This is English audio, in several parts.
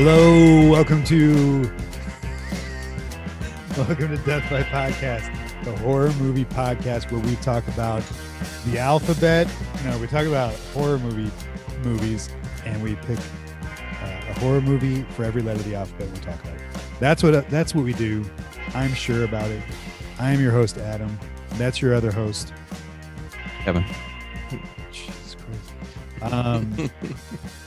Hello, welcome to welcome to Death by Podcast, the horror movie podcast where we talk about the alphabet. No, we talk about horror movie movies, and we pick uh, a horror movie for every letter of the alphabet. We talk about. That's what that's what we do. I'm sure about it. I am your host, Adam. That's your other host, Kevin. Um,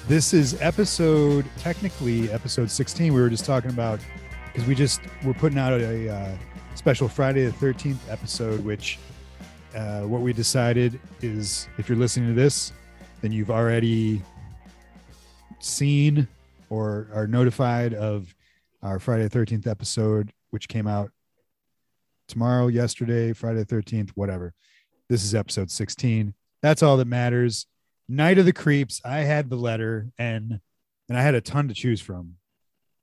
this is episode, technically episode 16. We were just talking about because we just we're putting out a uh, special Friday the 13th episode, which uh, what we decided is if you're listening to this, then you've already seen or are notified of our Friday the 13th episode, which came out tomorrow, yesterday, Friday the 13th, whatever. This is episode 16. That's all that matters. Night of the Creeps. I had the letter and and I had a ton to choose from.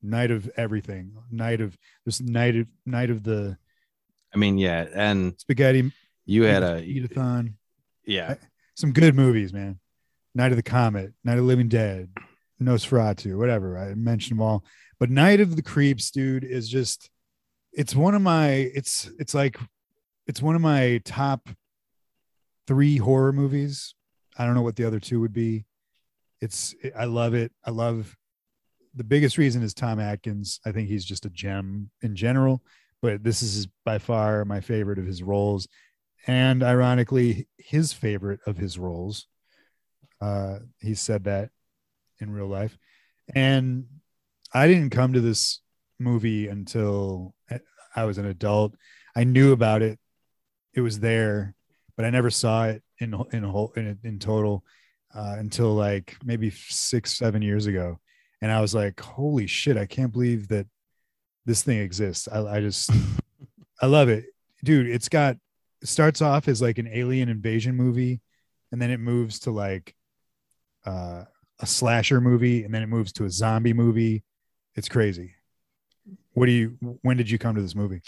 Night of everything. Night of this night of night of the I mean, yeah, and spaghetti you had a eatathon. yeah, Some good movies, man. Night of the Comet, Night of Living Dead, Nosferatu, whatever. I mentioned them all. But Night of the Creeps, dude, is just it's one of my it's it's like it's one of my top three horror movies. I don't know what the other two would be. It's I love it. I love the biggest reason is Tom Atkins. I think he's just a gem in general, but this is by far my favorite of his roles. And ironically, his favorite of his roles. Uh, he said that in real life. And I didn't come to this movie until I was an adult. I knew about it. It was there, but I never saw it in in whole in, in total uh, until like maybe six seven years ago, and I was like, "Holy shit! I can't believe that this thing exists." I, I just I love it, dude. It's got it starts off as like an alien invasion movie, and then it moves to like uh, a slasher movie, and then it moves to a zombie movie. It's crazy. What do you? When did you come to this movie?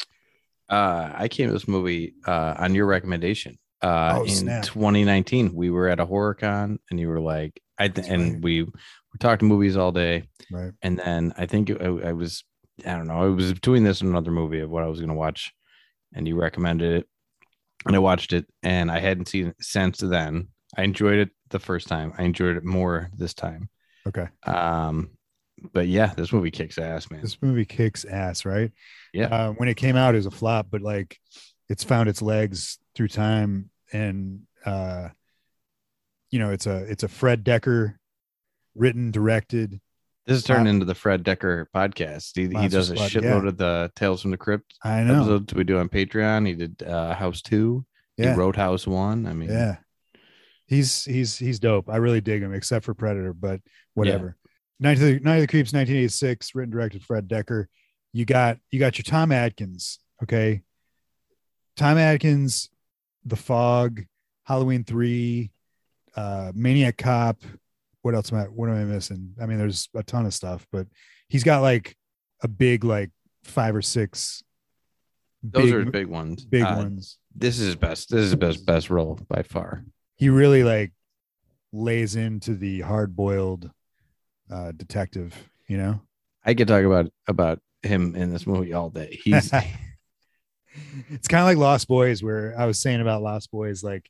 uh, I came to this movie uh, on your recommendation. Uh, Oh, in snap. 2019, we were at a horror con, and you were like, I th- and right. we we talked movies all day, Right. and then I think I, I was I don't know, it was between this and another movie of what I was gonna watch, and you recommended it, and I watched it, and I hadn't seen it since then. I enjoyed it the first time. I enjoyed it more this time. Okay. Um, but yeah, this movie kicks ass, man. This movie kicks ass, right? Yeah. Uh, when it came out, it was a flop, but like it's found its legs through time, and uh, you know, it's a it's a Fred Dekker written, directed. This has turned Uh, into the Fred Dekker podcast. He, he does a Squad, shitload yeah. of the Tales from the Crypt I know. episodes we do on Patreon. He did uh, House Two. Yeah. He wrote House One. I mean, Yeah. He's he's he's dope. I really dig him, except for Predator, but whatever. Night of the Night of the Creeps, 1986, written directed Fred Dekker. You got you got your Tom Atkins, okay? Tom Atkins, The Fog, Halloween 3, uh Maniac Cop. What else am I what am I missing? I mean, there's a ton of stuff, but he's got like a big like five or six those big, are big ones. big Uh, ones. This is his best. This is his best best role by far. he really like lays into the hard boiled uh detective, you know? I could talk about about him in this movie all day. He's it's kind of like Lost Boys, where I was saying about Lost Boys, like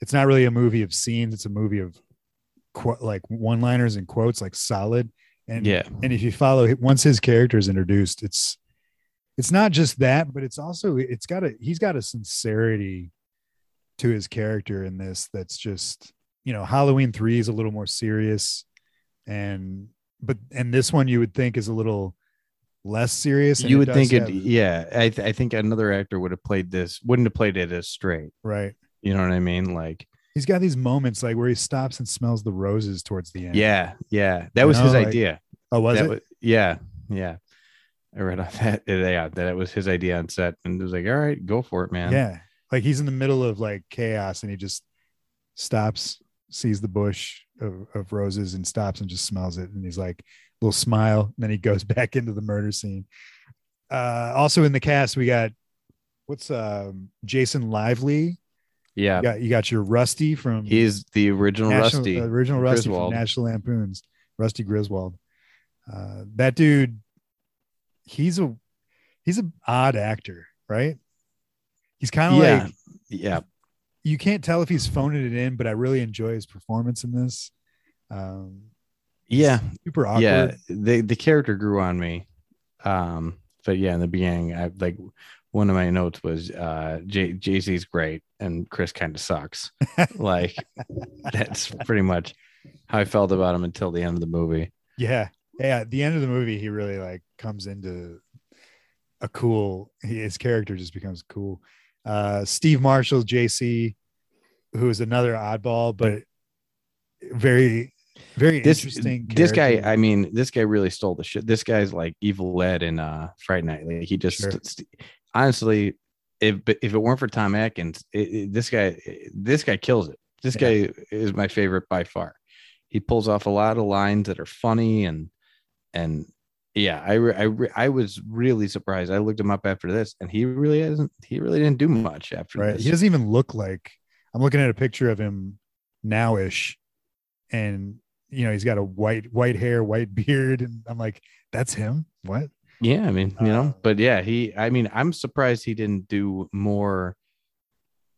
it's not really a movie of scenes, it's a movie of qu- like one liners and quotes, like solid. And yeah, and if you follow once his character is introduced, it's it's not just that, but it's also it's got a he's got a sincerity to his character in this that's just you know Halloween three is a little more serious, and but and this one you would think is a little less serious. you would does think it. have- Yeah, I th- I think another actor would have played this. Wouldn't have played it as straight. right. You know what I mean? Like, He's got these moments like where he stops and smells the roses towards the end. yeah, yeah, that You was his like- idea. Oh, was that it? was- yeah, yeah. I read on that. Yeah, that it was his idea on set, and it was like, all right, go for it, man. Yeah. Like he's in the middle of like chaos and he just stops, sees the bush of, of roses and stops and just smells it. And he's like, little smile. And then he goes back into the murder scene. Uh, also in the cast, we got what's um Jason Lively. yeah. You got you got your Rusty from He's the original National- Rusty. uh, original Rusty Griswold. from National Lampoons, Rusty Griswold. Uh, that dude, he's a he's an odd actor, right? He's kind of yeah, like yeah, you can't tell if he's phoning it in, but I really enjoy his performance in this. Um, yeah, super awkward. yeah. The the character grew on me. Um, but yeah, in the beginning, I like one of my notes was uh J- JC's great and Chris kind of sucks. like that's pretty much how I felt about him until the end of the movie. Yeah. Yeah. At the end of the movie, he really like comes into a cool his character just becomes cool. Uh Steve Marshall, JC, who is another oddball, but very very This interesting. this guy. I mean, this guy really stole the shit. This guy's like evil Ed in uh Fright Night. Like he just Sure. honestly, if if it weren't for Tom Atkins, it, it- this guy this guy kills it. This Yeah. guy is my favorite by far. He pulls off a lot of lines that are funny and and yeah, I re- I re- I was really surprised. I looked him up after this, and he really hasn't. He really didn't do much after right. this. He doesn't even look like I'm looking at a picture of him nowish, and you know, he's got a white white hair, white beard, and I'm like, that's him. What? Yeah, I mean, you know, Uh, but yeah, he. I mean, I'm surprised he didn't do more.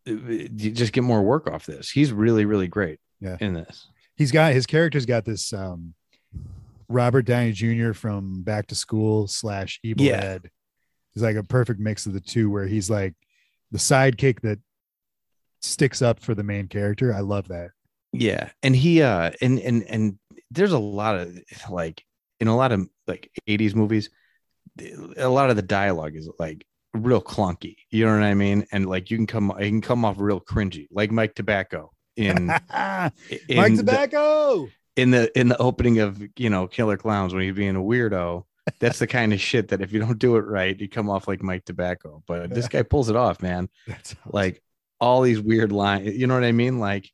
uh, Just get more work off this. He's really, really great. Yeah. in this. he's got his character's got this um Robert Downey Jr. from Back to School slash Evil Yeah. Ed. He's like a perfect mix of the two, where he's like the sidekick that sticks up for the main character. I love that. Yeah, and he uh and and and there's a lot of like in a lot of like 80s movies, a lot of the dialogue is like real clunky. You know what I mean? And like you can come it can come off real cringy, like Mike Tobacco in, Mike in the- Tobacco. in the in the opening of you know Killer Klowns when he's being a weirdo. That's the kind of shit that if you don't do it right, you come off like Mike Tobacco. But this guy pulls it off, man. That's awesome. Like all these weird lines, you know what I mean? Like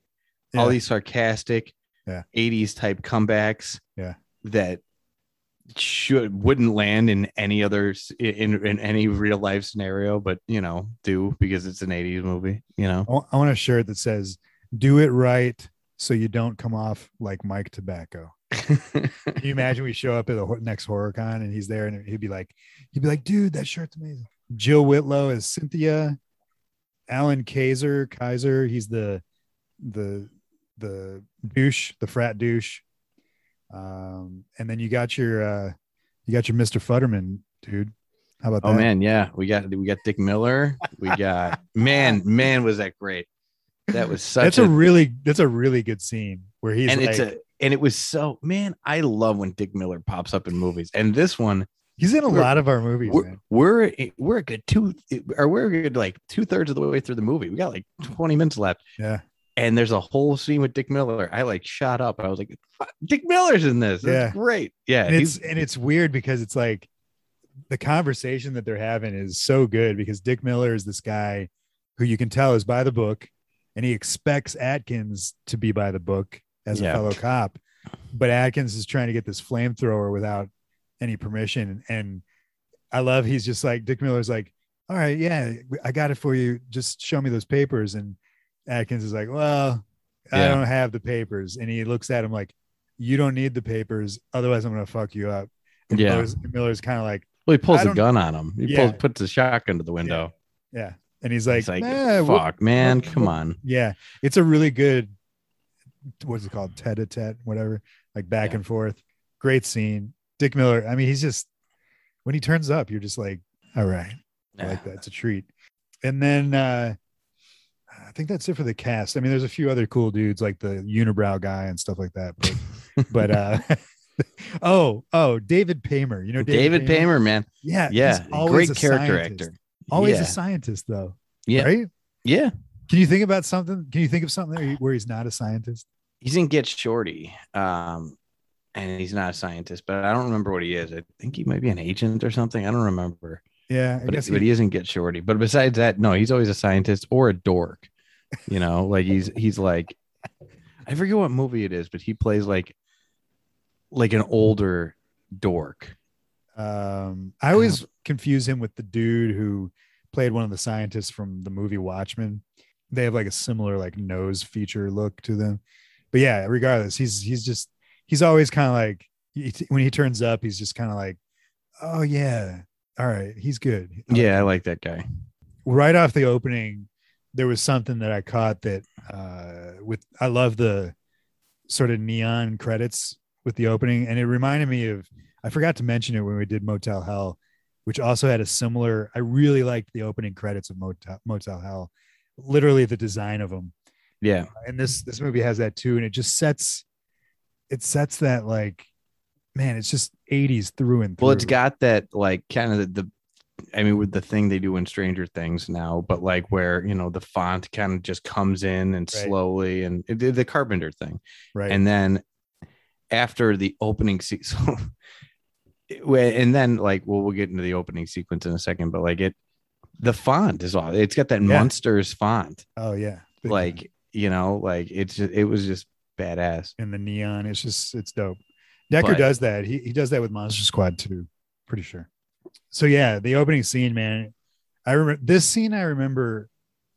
all these sarcastic Yeah. 80s type comebacks Yeah. that should wouldn't land in any other in in any real life scenario but you know do because it's an 80s movie you know I want, a shirt that says "Do it right." So you don't come off like Mike Tobacco. Can you imagine we show up at the next horror con and he's there and he'd be like, he'd be like, dude, that shirt's amazing. Jill Whitlow is Cynthia, Allan Kayser, Kayser, he's the the the douche, the frat douche. Um, and then you got your uh you got your Mr. Futterman, dude. How about oh that? Oh man yeah we got we got dick miller we got man man was that great that was such That's a, really that's a really good scene where he's and like, it's a and it was so man i love when dick miller pops up in movies and this one he's in a lot of our movies, we're, we're we're a good two or we're a good like two-thirds of the way through the movie we got like 20 minutes left Yeah. And there's a whole scene with Dick Miller. I like shot up. I was like, Dick Miller's in this. That's Yeah. great. Yeah, and it's and it's weird because it's like the conversation that they're having is so good because Dick Miller is this guy who you can tell is by the book and he expects Atkins to be by the book as a Yeah. fellow cop but Atkins is trying to get this flamethrower without any permission and I love he's just like Dick Miller's like all right yeah I got it for you just show me those papers and Atkins is like well I don't have the papers and he looks at him like you don't need the papers otherwise I'm going to fuck you up and Yeah. Miller's, Miller's kind of like, well, he pulls a gun on him. He Yeah. pulls puts a shotgun to the window. yeah. And he's like, He's like, "Nah, what-" fuck, man, what- come what-" on. Yeah. It's a really good, what's it called? Tete a tete, whatever, like back Yeah. and forth. Great scene. Dick Miller. I mean, he's just, when he turns up, you're just like, all right. I like that. It's a treat. And then, uh, think that's it for the cast. I mean, there's a few other cool dudes like the unibrow guy and stuff like that. But, but, uh, oh, oh, David Paymer. You know, David Paymer, man. Yeah. Yeah, great character scientist. actor. Always yeah. a scientist, though. Yeah. Right? Yeah. Can you think about something? Can you think of something where he's not a scientist? He's in Get Shorty. Um, and he's not a scientist, but I don't remember what he is. I think he might be an agent or something. I don't remember. Yeah, I But, guess but he isn't Get Shorty. But besides that, no, he's always a scientist or a dork. You know, like he's he's like I forget what movie it is, but he plays like like an older dork. Um, I always confuse him with the dude who played one of the scientists from the movie Watchmen. They have like a similar like nose feature look to them. But yeah, regardless, he's he's just he's always kind of like he, when he turns up, he's just kind of like, oh yeah, all right, he's good. Yeah, I like that guy. right off the opening, there was something that I caught that uh with I love the sort of neon credits with the opening, and it reminded me of I forgot to mention it when we did Motel Hell, which also had a similar. I really liked the opening credits of Motel, Motel Hell, literally the design of them, Yeah. and this this movie has that too, and it just sets it sets that like man, it's just 80s through and through. Well, it's got that like kind of the, the I mean, with the thing they do in Stranger Things now, but like where you know the font kind of just comes in and Right. slowly, and the, the Carpenter thing, right. and then after the opening sequence, and then like well, we'll get into the opening sequence in a second, but like it, the font is all. It's got that Yeah. monsters font, oh yeah, Big like you know, like it's just, it was just badass. and the neon. It's just it's dope. Dekker But- does that. He he does that with Monster Squad too. Pretty sure. So yeah, the opening scene, man. I remember this scene. I remember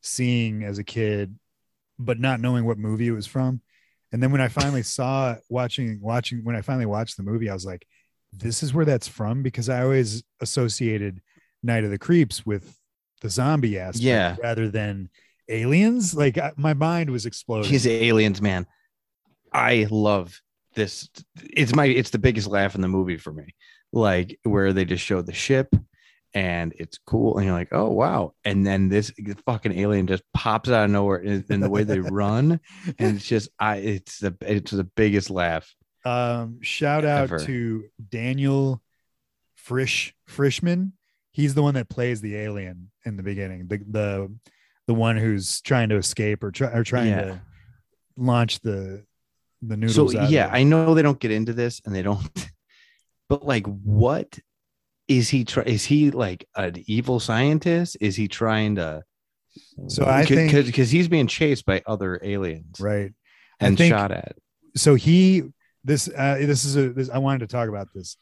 seeing as a kid, but not knowing what movie it was from. And then when I finally saw it, watching watching when I finally watched the movie, I was like, "This is where that's from," because I always associated Night of the Creeps with the zombie aspect, Yeah. rather than aliens. Like I, my mind was exploding. He's aliens, man. I love this. It's my it's the biggest laugh in the movie for me. Like where they just show the ship and it's cool, and you're like, oh wow. And then this fucking alien just pops out of nowhere in, in the way they run, and it's just I it's the it's the biggest laugh. Um, shout out Ever. to Daniel Frisch Frishman. He's the one that plays the alien in the beginning. The the the one who's trying to escape or try or trying Yeah. to launch the the So noodles. out yeah, I know they don't get into this and they don't, but like, what is he try? Is he like an evil scientist? Is he trying to? So I think- because he's being chased by other aliens right. And think- shot at. so he this uh this is a this I wanted to talk about this.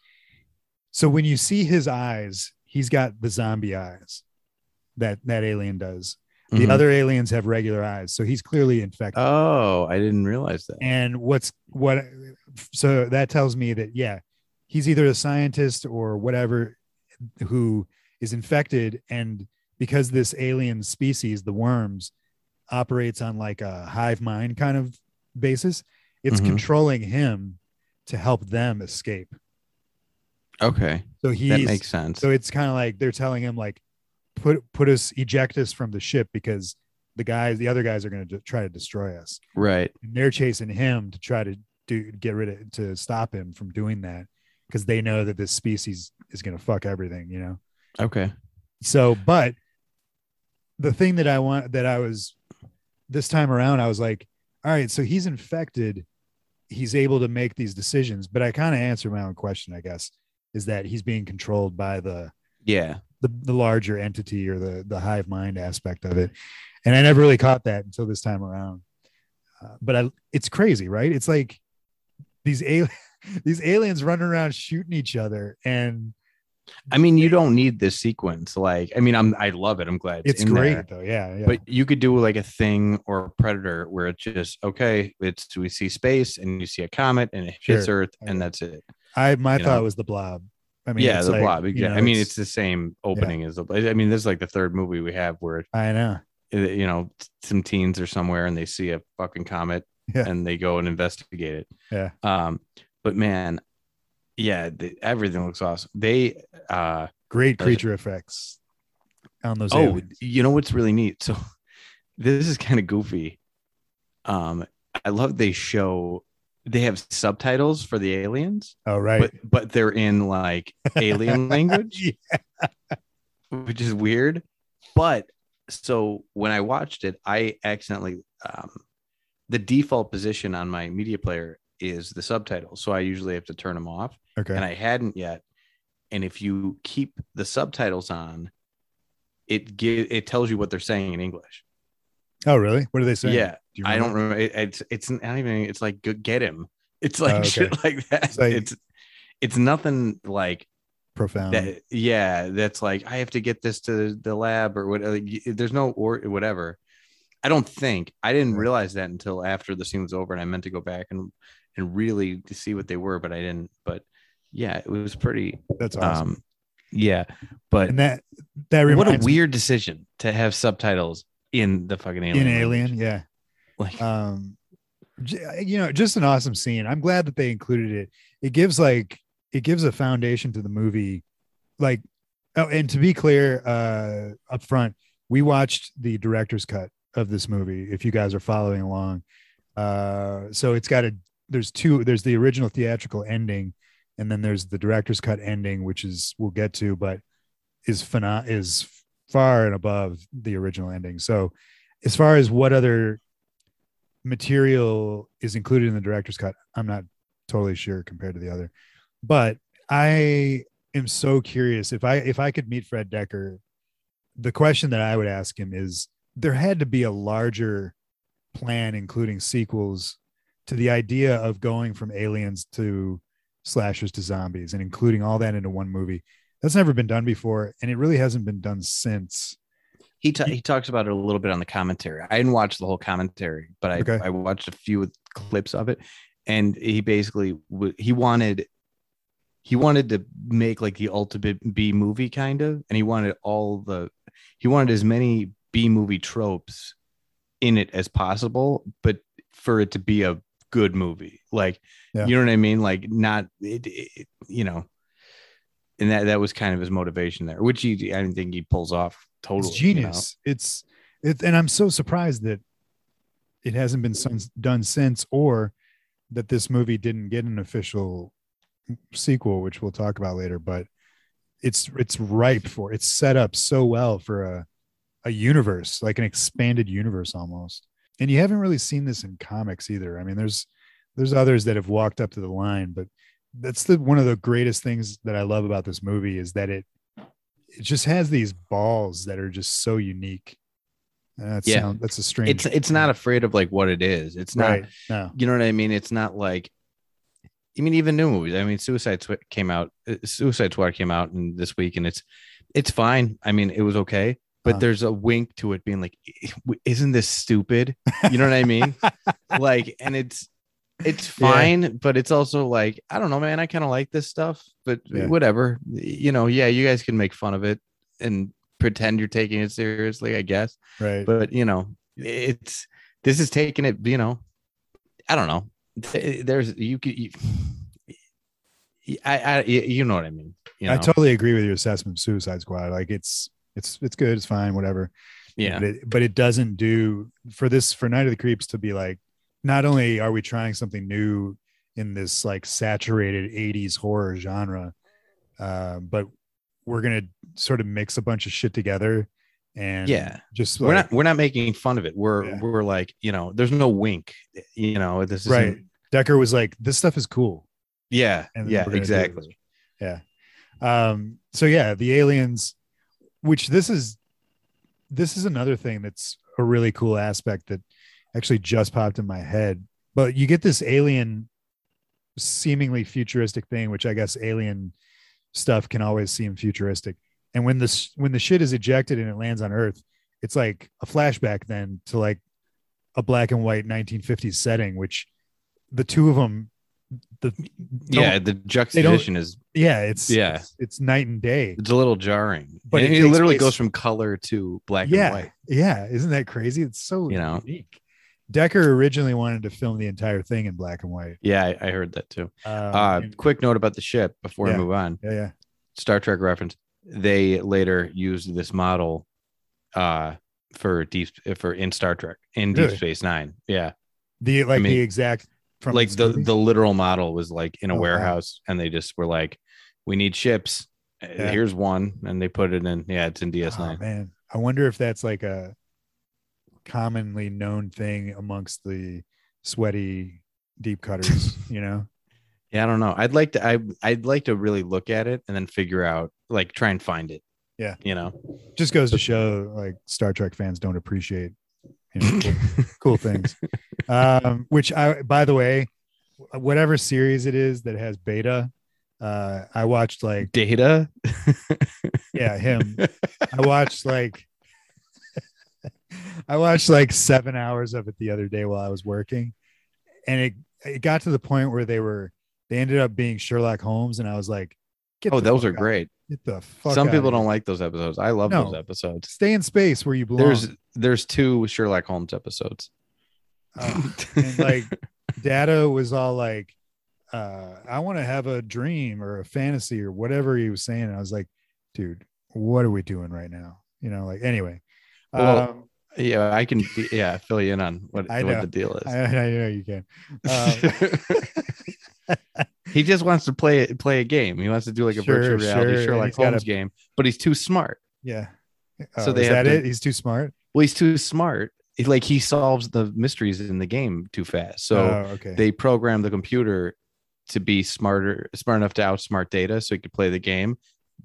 So when you see his eyes, he's got the zombie eyes that that alien does. The Mhm. other aliens have regular eyes, so he's clearly infected. Oh, I didn't realize that. and what's what so that tells me that yeah he's either a scientist or whatever who is infected and because this alien species the worms operates on like a hive mind kind of basis it's Mhm. controlling him to help them escape Okay, so he that makes sense. so it's kind of like they're telling him like put put us eject us from the ship because the guys the other guys are going to try to destroy us right. and they're chasing him to try to do get rid of to stop him from doing that because they know that this species is going to fuck everything you know? Okay. so but the thing that i want that i was this time around i was like all right so he's infected. He's able to make these decisions. But i kind of answered my own question i guess is that he's being controlled by the Yeah. the, the larger entity or the the hive mind aspect of it. And i never really caught that until this time around. Uh, but I, it's crazy right? It's like these al- these aliens running around shooting each other and I mean, you don't need this sequence. Like, I mean, I'm I love it. I'm glad it's, in great there. though yeah, yeah. But you could do like a thing or a predator where it's just okay. It's we see space and you see a comet and it hits Sure. Earth and that's it. i my you thought know. was the blob i mean yeah, it's the like, blob. Yeah, know, I mean, it's the same opening as the. I mean, this is like the third movie we have where i know you know some teens are somewhere and they see a fucking comet Yeah. and they go and investigate it. Yeah. Um, but man, yeah, the, everything looks awesome. They uh great creature effects on those oh, aliens. you know what's really neat? So this is kind of goofy. Um, I love they show they have subtitles for the aliens, oh right but but they're in like alien language. which is weird. But so when I watched it, I accidentally um, the default position on my media player is the subtitles, so I usually have to turn them off, okay and I hadn't yet. And if you keep the subtitles on, it give it tells you what they're saying in English. oh really what are they saying Yeah, Do I don't remember? It, it's it's not even. It's like get him. It's like Oh, okay. shit like that. It's like- it's it's nothing like profound that yeah that's like i have to get this to the lab or what like, y- there's no or whatever i don't think i didn't realize that until after the scene was over and i meant to go back and and really to see what they were, but I didn't. But yeah, it was pretty. That's awesome. Um, yeah, but and that that what a me- weird decision to have subtitles in the fucking alien. in language. Alien, yeah. Like, um you know just an awesome scene i'm glad that they included it it gives like it gives a foundation to the movie like oh and to be clear uh up front we watched the director's cut of this movie if you guys are following along uh so it's got a there's two there's the original theatrical ending and then there's the director's cut ending which is we'll get to but is phenom- is far and above the original ending. So as far as what other material is included in the director's cut i'm not totally sure compared to the other. But i am so curious if i if i could meet fred dekker the question that i would ask him is there had to be a larger plan including sequels to the idea of going from aliens to slashers to zombies and including all that into one movie that's never been done before and it really hasn't been done since he he talks about it a little bit on the commentary. I didn't watch the whole commentary, but I Okay. I watched a few clips of it, and he basically he wanted he wanted to make like the ultimate B movie kind of, and he wanted all the he wanted as many B movie tropes in it as possible, but for it to be a good movie, like Yeah. you know what I mean, like not it, it you know. And that, that was kind of his motivation there, which he I think he pulls off totally. it's you know? genius it's it and i'm so surprised that it hasn't been done since or that this movie didn't get an official sequel which we'll talk about later but it's it's ripe for it's set up so well for a a universe like an expanded universe almost and you haven't really seen this in comics either i mean there's there's others that have walked up to the line but that's the one of the greatest things that i love about this movie is that it it just has these balls that are just so unique and that's Yeah. sound, that's a strange it's it's not afraid of like what it is. It's not right no you know what I mean. It's not like I mean even new movies. I mean Suicide Squad came out. uh, Suicide Squad came out in this week, and it's it's fine. I mean it was okay, but there's a wink to it being like, isn't this stupid? You know what I mean? like, and it's it's Yeah. fine, but it's also like I don't know, man. I kind of like this stuff, but Yeah. whatever. You know, yeah, you guys can make fun of it and pretend you're taking it seriously, I guess right but you know it's this is taking it you know i don't know there's you could you, I, I you know what i mean you know? i totally agree with your assessment of suicide squad like it's it's it's good it's fine whatever. Yeah. But it, but it doesn't do for this for night of the creeps to be like not only are we trying something new in this like saturated 80s horror genre uh, but we're gonna sort of mix a bunch of shit together and Yeah. just we're not we're not making fun of it. We're Yeah. we're like you know there's no wink you know this is right. Dekker was like this stuff is cool. Yeah. Yeah we're gonna do exactly. Yeah. Um so yeah the aliens which this is this is another thing that's a really cool aspect that actually just popped in my head. But you get this alien seemingly futuristic thing which i guess alien stuff can always seem futuristic. And when this when the shit is ejected and it lands on earth it's like a flashback then to like a black and white 1950s setting which the two of them the yeah the juxtaposition is yeah it's Yeah. it's, it's night and day it's a little jarring But it it, literally place- goes from color to black yeah and white yeah isn't that crazy it's so You know? unique dekker originally wanted to film the entire thing in black and white yeah i, I heard that too um, uh and- quick note about the ship before Yeah. we move on yeah yeah Star Trek reference. They later used this model uh for deep for in Star Trek in Really? Deep Space Nine. Yeah. the like mean, the exact from like the movie? the literal model was like in a Oh, wow. warehouse and they just were like we need ships. Uh, Yeah. Here's one and they put it in yeah, it's in Oh, DS9. man i wonder if that's like a commonly known thing amongst the sweaty deep cutters you know yeah, I don't know. I'd like to I I'd like to really look at it and then figure out like try and find it. Yeah. You know. just goes to show like star trek fans don't appreciate you know, cool, cool things. Um which i by the way whatever series it is that has beta uh i watched like Data. yeah him. I watched like i watched like seven hours of it the other day while i was working. And it it got to the point where they were they ended up being Sherlock Holmes, and I was like, get Oh, those are out- great. Get the fuck. Some people don't like those episodes. I love No. those episodes. Stay in space where you belong. There's there's two Sherlock Holmes episodes. Uh, and like Data was all like, uh, I want to have a dream or a fantasy or whatever he was saying. And I was like, dude, what are we doing right now? You know, like anyway. Well, um, yeah, I can yeah fill you in on what, what the deal is. I, I know you can. Um, he just wants to play it, play a game. He wants to do like a Sure, virtual reality and Sherlock Holmes a- game, but he's too smart. yeah. So Oh, they is have that to- it? He's too smart. Well, he's too smart. He- Like he solves the mysteries in the game too fast. So oh, okay. they program the computer to be smarter, smart enough to outsmart data, so he could play the game.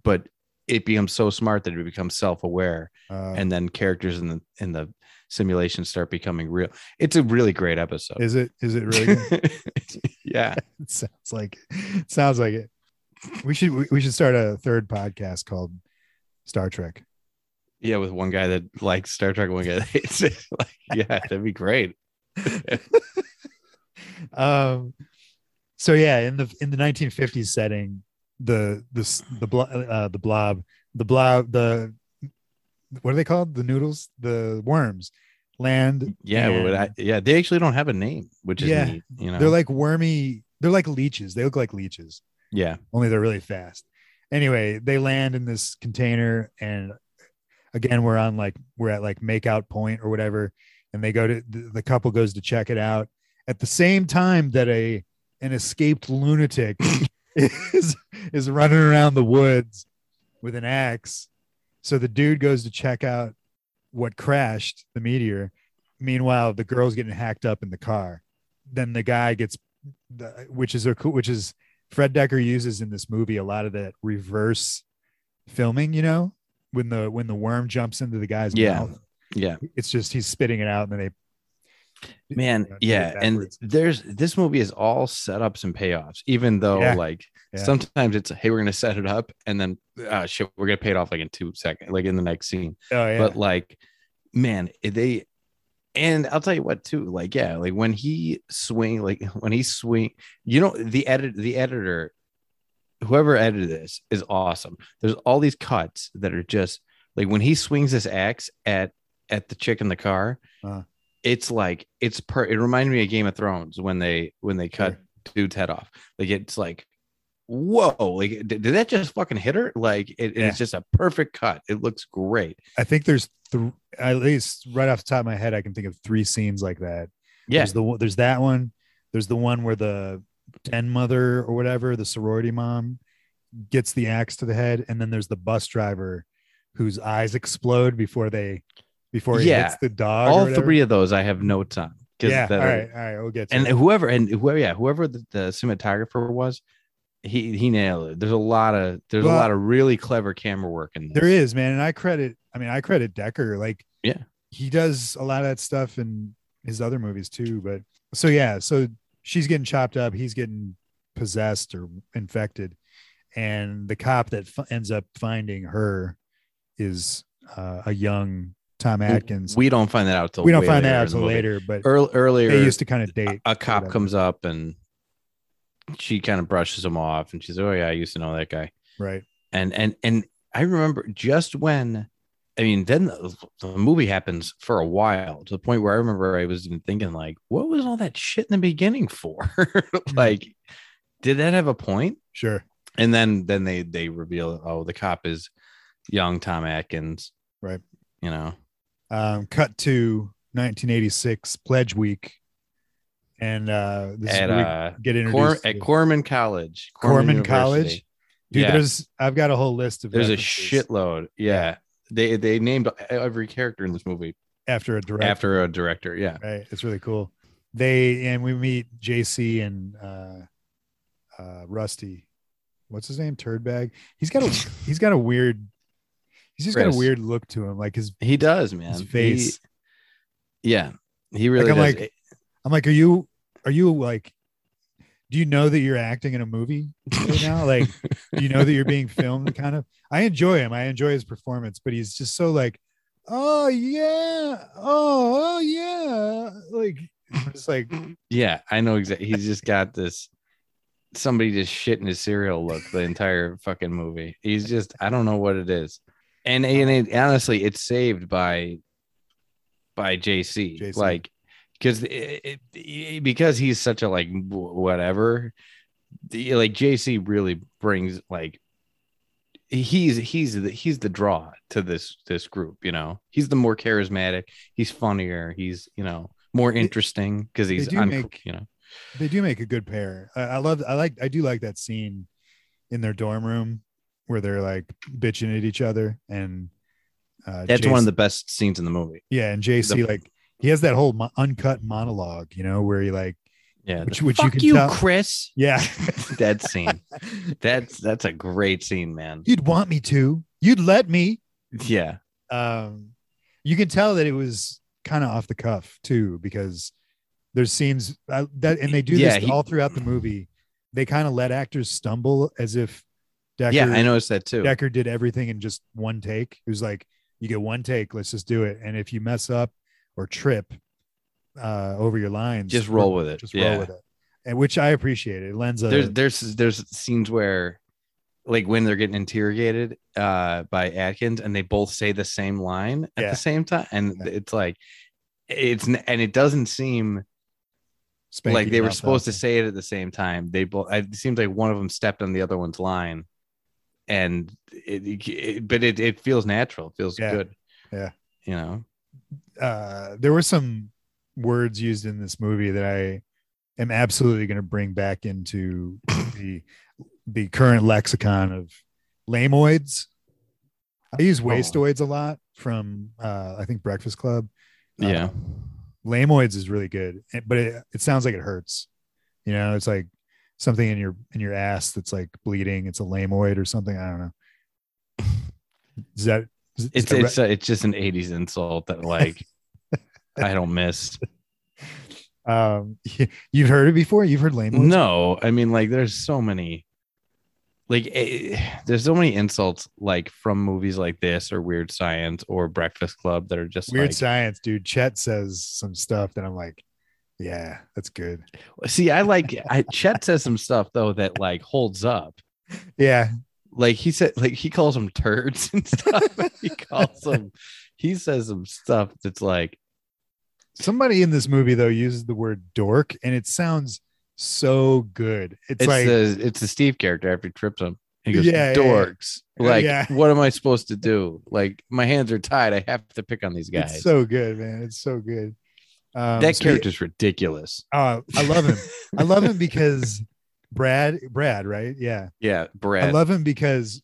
But it becomes so smart that it becomes self-aware, Uh, and then characters in the in the simulation start becoming real. It's a really great episode. is it? Is it really? Yeah. it sounds like it. Sounds like it. We should we, we should start a third podcast called Star Trek. Yeah, with one guy that likes Star Trek, one guy that hates it. Like, yeah, that'd be great. um so yeah in the in the 1950s setting the the the blo- uh, the blob the blob the what are they called the noodles the worms land Yeah, and I, yeah, they actually don't have a name, which is Yeah. neat. You know, they're like wormy they're like leeches they look like leeches yeah, only they're really fast anyway they land in this container and again we're on like we're at like makeout point or whatever and they go to the, the couple goes to check it out at the same time that a an escaped lunatic is is running around the woods with an axe so the dude goes to check out what crashed the meteor meanwhile the girl's getting hacked up in the car then the guy gets the, which is a cool which is Fred Decker uses in this movie a lot of that reverse filming, you know, when the when the worm jumps into the guy's Yeah. mouth. yeah, It's just he's spitting it out and then they man, you know, yeah. And there's this movie is all setups and payoffs, even though Yeah. like Yeah. sometimes it's hey, we're gonna set it up, and then uh, shit, we're gonna pay it off like in two seconds, like in the next scene. oh yeah. But like, man, they. And I'll tell you what too, like yeah, like when he swing, like when he swing, you know, the edit, the editor, whoever edited this is awesome. There's all these cuts that are just like when he swings this axe at at the chick in the car, Uh-huh. it's like it's per. It reminded me of Game of Thrones when they when they cut Sure. dude's head off. Like it's like, whoa! Like did, did that just fucking hit her? Like it, Yeah. it's just a perfect cut. It looks great. I think there's th- at least right off the top of my head, I can think of three scenes like that. Yeah, There's the there's that one. There's the one where the den mother or whatever, the sorority mom, gets the axe to the head, and then there's the bus driver whose eyes explode before they before he Yeah. hits the dog. all three of those I have notes on. Yeah. All right. All right. We'll get to and it. whoever and whoever yeah whoever the, the cinematographer was he he nailed it there's a lot of there's Well, a lot of really clever camera work in this There is, man, and I credit. I mean, I credit Dekker. Like, Yeah. he does a lot of that stuff in his other movies too. But so yeah, so she's getting chopped up. He's getting possessed or infected, and the cop that f- ends up finding her is uh, a young Tom Atkins. we don't find that out till We don't find that out till later, but Earl, earlier they used to kind of date. a cop comes up and she kind of brushes him off and she's oh yeah i used to know that guy. Right. and and and i remember just when i mean then the, the movie happens for a while to the point where i remember i was even thinking like what was all that shit in the beginning for? Like did that have a point? Sure. and then then they they reveal oh the cop is young tom atkins. Right. you know? Um, cut to 1986 Pledge Week, and uh, this at is uh get Cor- introduced. at corman college Corman University. College? Dude, yeah there's I've got a whole list of there's a shitload yeah they they named every character in this movie after a director. after a director yeah right, it's really cool. They and we meet JC and uh, uh, Rusty. What's his name? Turdbag. He's got a he's got a weird. He's just got a weird look to him. Like his, he does man his face. He- yeah he really I'm does like- I'm like, are you are you like? Do you know that you're acting in a movie right now? Like, do you know that you're being filmed? Kind of. I enjoy him. I enjoy his performance, but he's just so like, oh yeah, oh, oh yeah, like I'm like, Yeah, I know exactly. He's just got this somebody just shitting his cereal look the entire fucking movie. He's just I don't know what it is. And and it, honestly, it's saved by by JC, JC. like because because he's such a like whatever. The, like JC really brings like he's he's the he's the draw to this this group. You know, he's the more charismatic. He's funnier. He's you know more interesting because he's do on, make- you know they do make a good pair. I, I love, I like, I do like that scene in their dorm room where they're like bitching at each other, and uh, that's one of the best scenes in the movie. yeah, and JC the- like he has that whole mo- uncut monologue, you know, where he like, Yeah, Which- the, which you fuck can you, tell- Chris. yeah, That scene. That's that's a great scene, man. you'd want me to, you'd let me. Yeah, um you can tell that it was kind of off the cuff too because there's scenes uh, that and they do Yeah, this he- all throughout the movie they kind of let actors stumble as if Dekker, yeah, I noticed that too. Dekker did everything in just one take it was like you get one take let's just do it and if you mess up or trip uh over your lines Just roll with it. just Yeah. roll with it and which i appreciate it lends a There's there's there's scenes where, like when they're getting interrogated uh by Atkins, and they both say the same line at Yeah. the same time, and Yeah. it's like, it's and it doesn't seem spanky like they were supposed to say it at the same time. They both. It seems like one of them stepped on the other one's line, and it, it but it it feels natural. It feels Yeah. good. Yeah. you know. Uh, there were some words used in this movie that I am absolutely going to bring back into the the current lexicon of lamoids. I use Oh. wastoids a lot from uh, I think Breakfast Club. Uh, Yeah. lamoids is really good, but it, it sounds like it hurts. You know, it's like something in your in your ass that's like bleeding. It's a lamoid or something. I don't know. Is that? It's it's uh, it's just an '80s insult that like I don't miss. Um, you've heard it before. You've heard lame. No, I mean like there's so many, like eh, there's so many insults like from movies like this or Weird Science or Breakfast Club that are just Weird like. science, dude. Chet says some stuff that I'm like, yeah, that's good. See, I like I Chet says some stuff though that like holds up. Yeah, Like he said, like he calls them turds and stuff. he calls them. He says some stuff that's like somebody in this movie though uses the word dork, and it sounds so good. It's, it's like the it's the Steve character after he trips him. He goes, Yeah, yeah, yeah. dorks. Uh, Like, yeah. what am I supposed to do? Like, my hands are tied. I have to pick on these guys. it's so good, man. It's so good. Um, that so character's ridiculous. he- oh, I love him. I love him because Brad, Brad, right? Yeah, Yeah, Brad. I love him because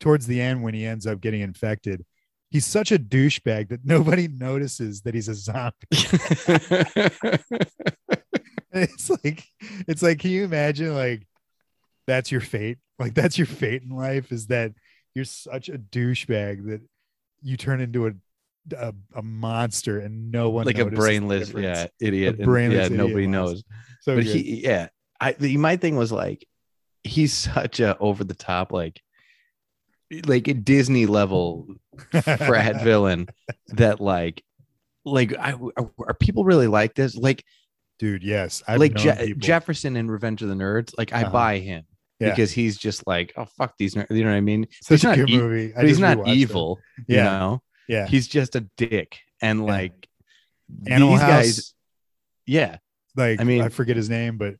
towards the end when he ends up getting infected. He's such a douchebag that nobody notices that he's a zombie. it's like it's like can you imagine like that's your fate like that's your fate in life is that you're such a douchebag that you turn into a a, a monster and no one like a brainless, yeah, idiot. A and- brainless yeah, idiot nobody monster. knows. so but good. he, yeah, I. The, my thing was like, he's such a over the top, like, like a Disney level frat villain that like, like, I are, are people really like this? Like, dude yes I've like Je- Jefferson in Revenge of the Nerds. Like, I Uh-huh. buy him. Yeah. Because he's just like, oh fuck these, nerds. you know what I mean? such he's a not good e- movie I he's not rewatched it. evil, you Yeah. know. yeah He's just a dick, and like Animal these House guys, yeah. like I mean I forget his name but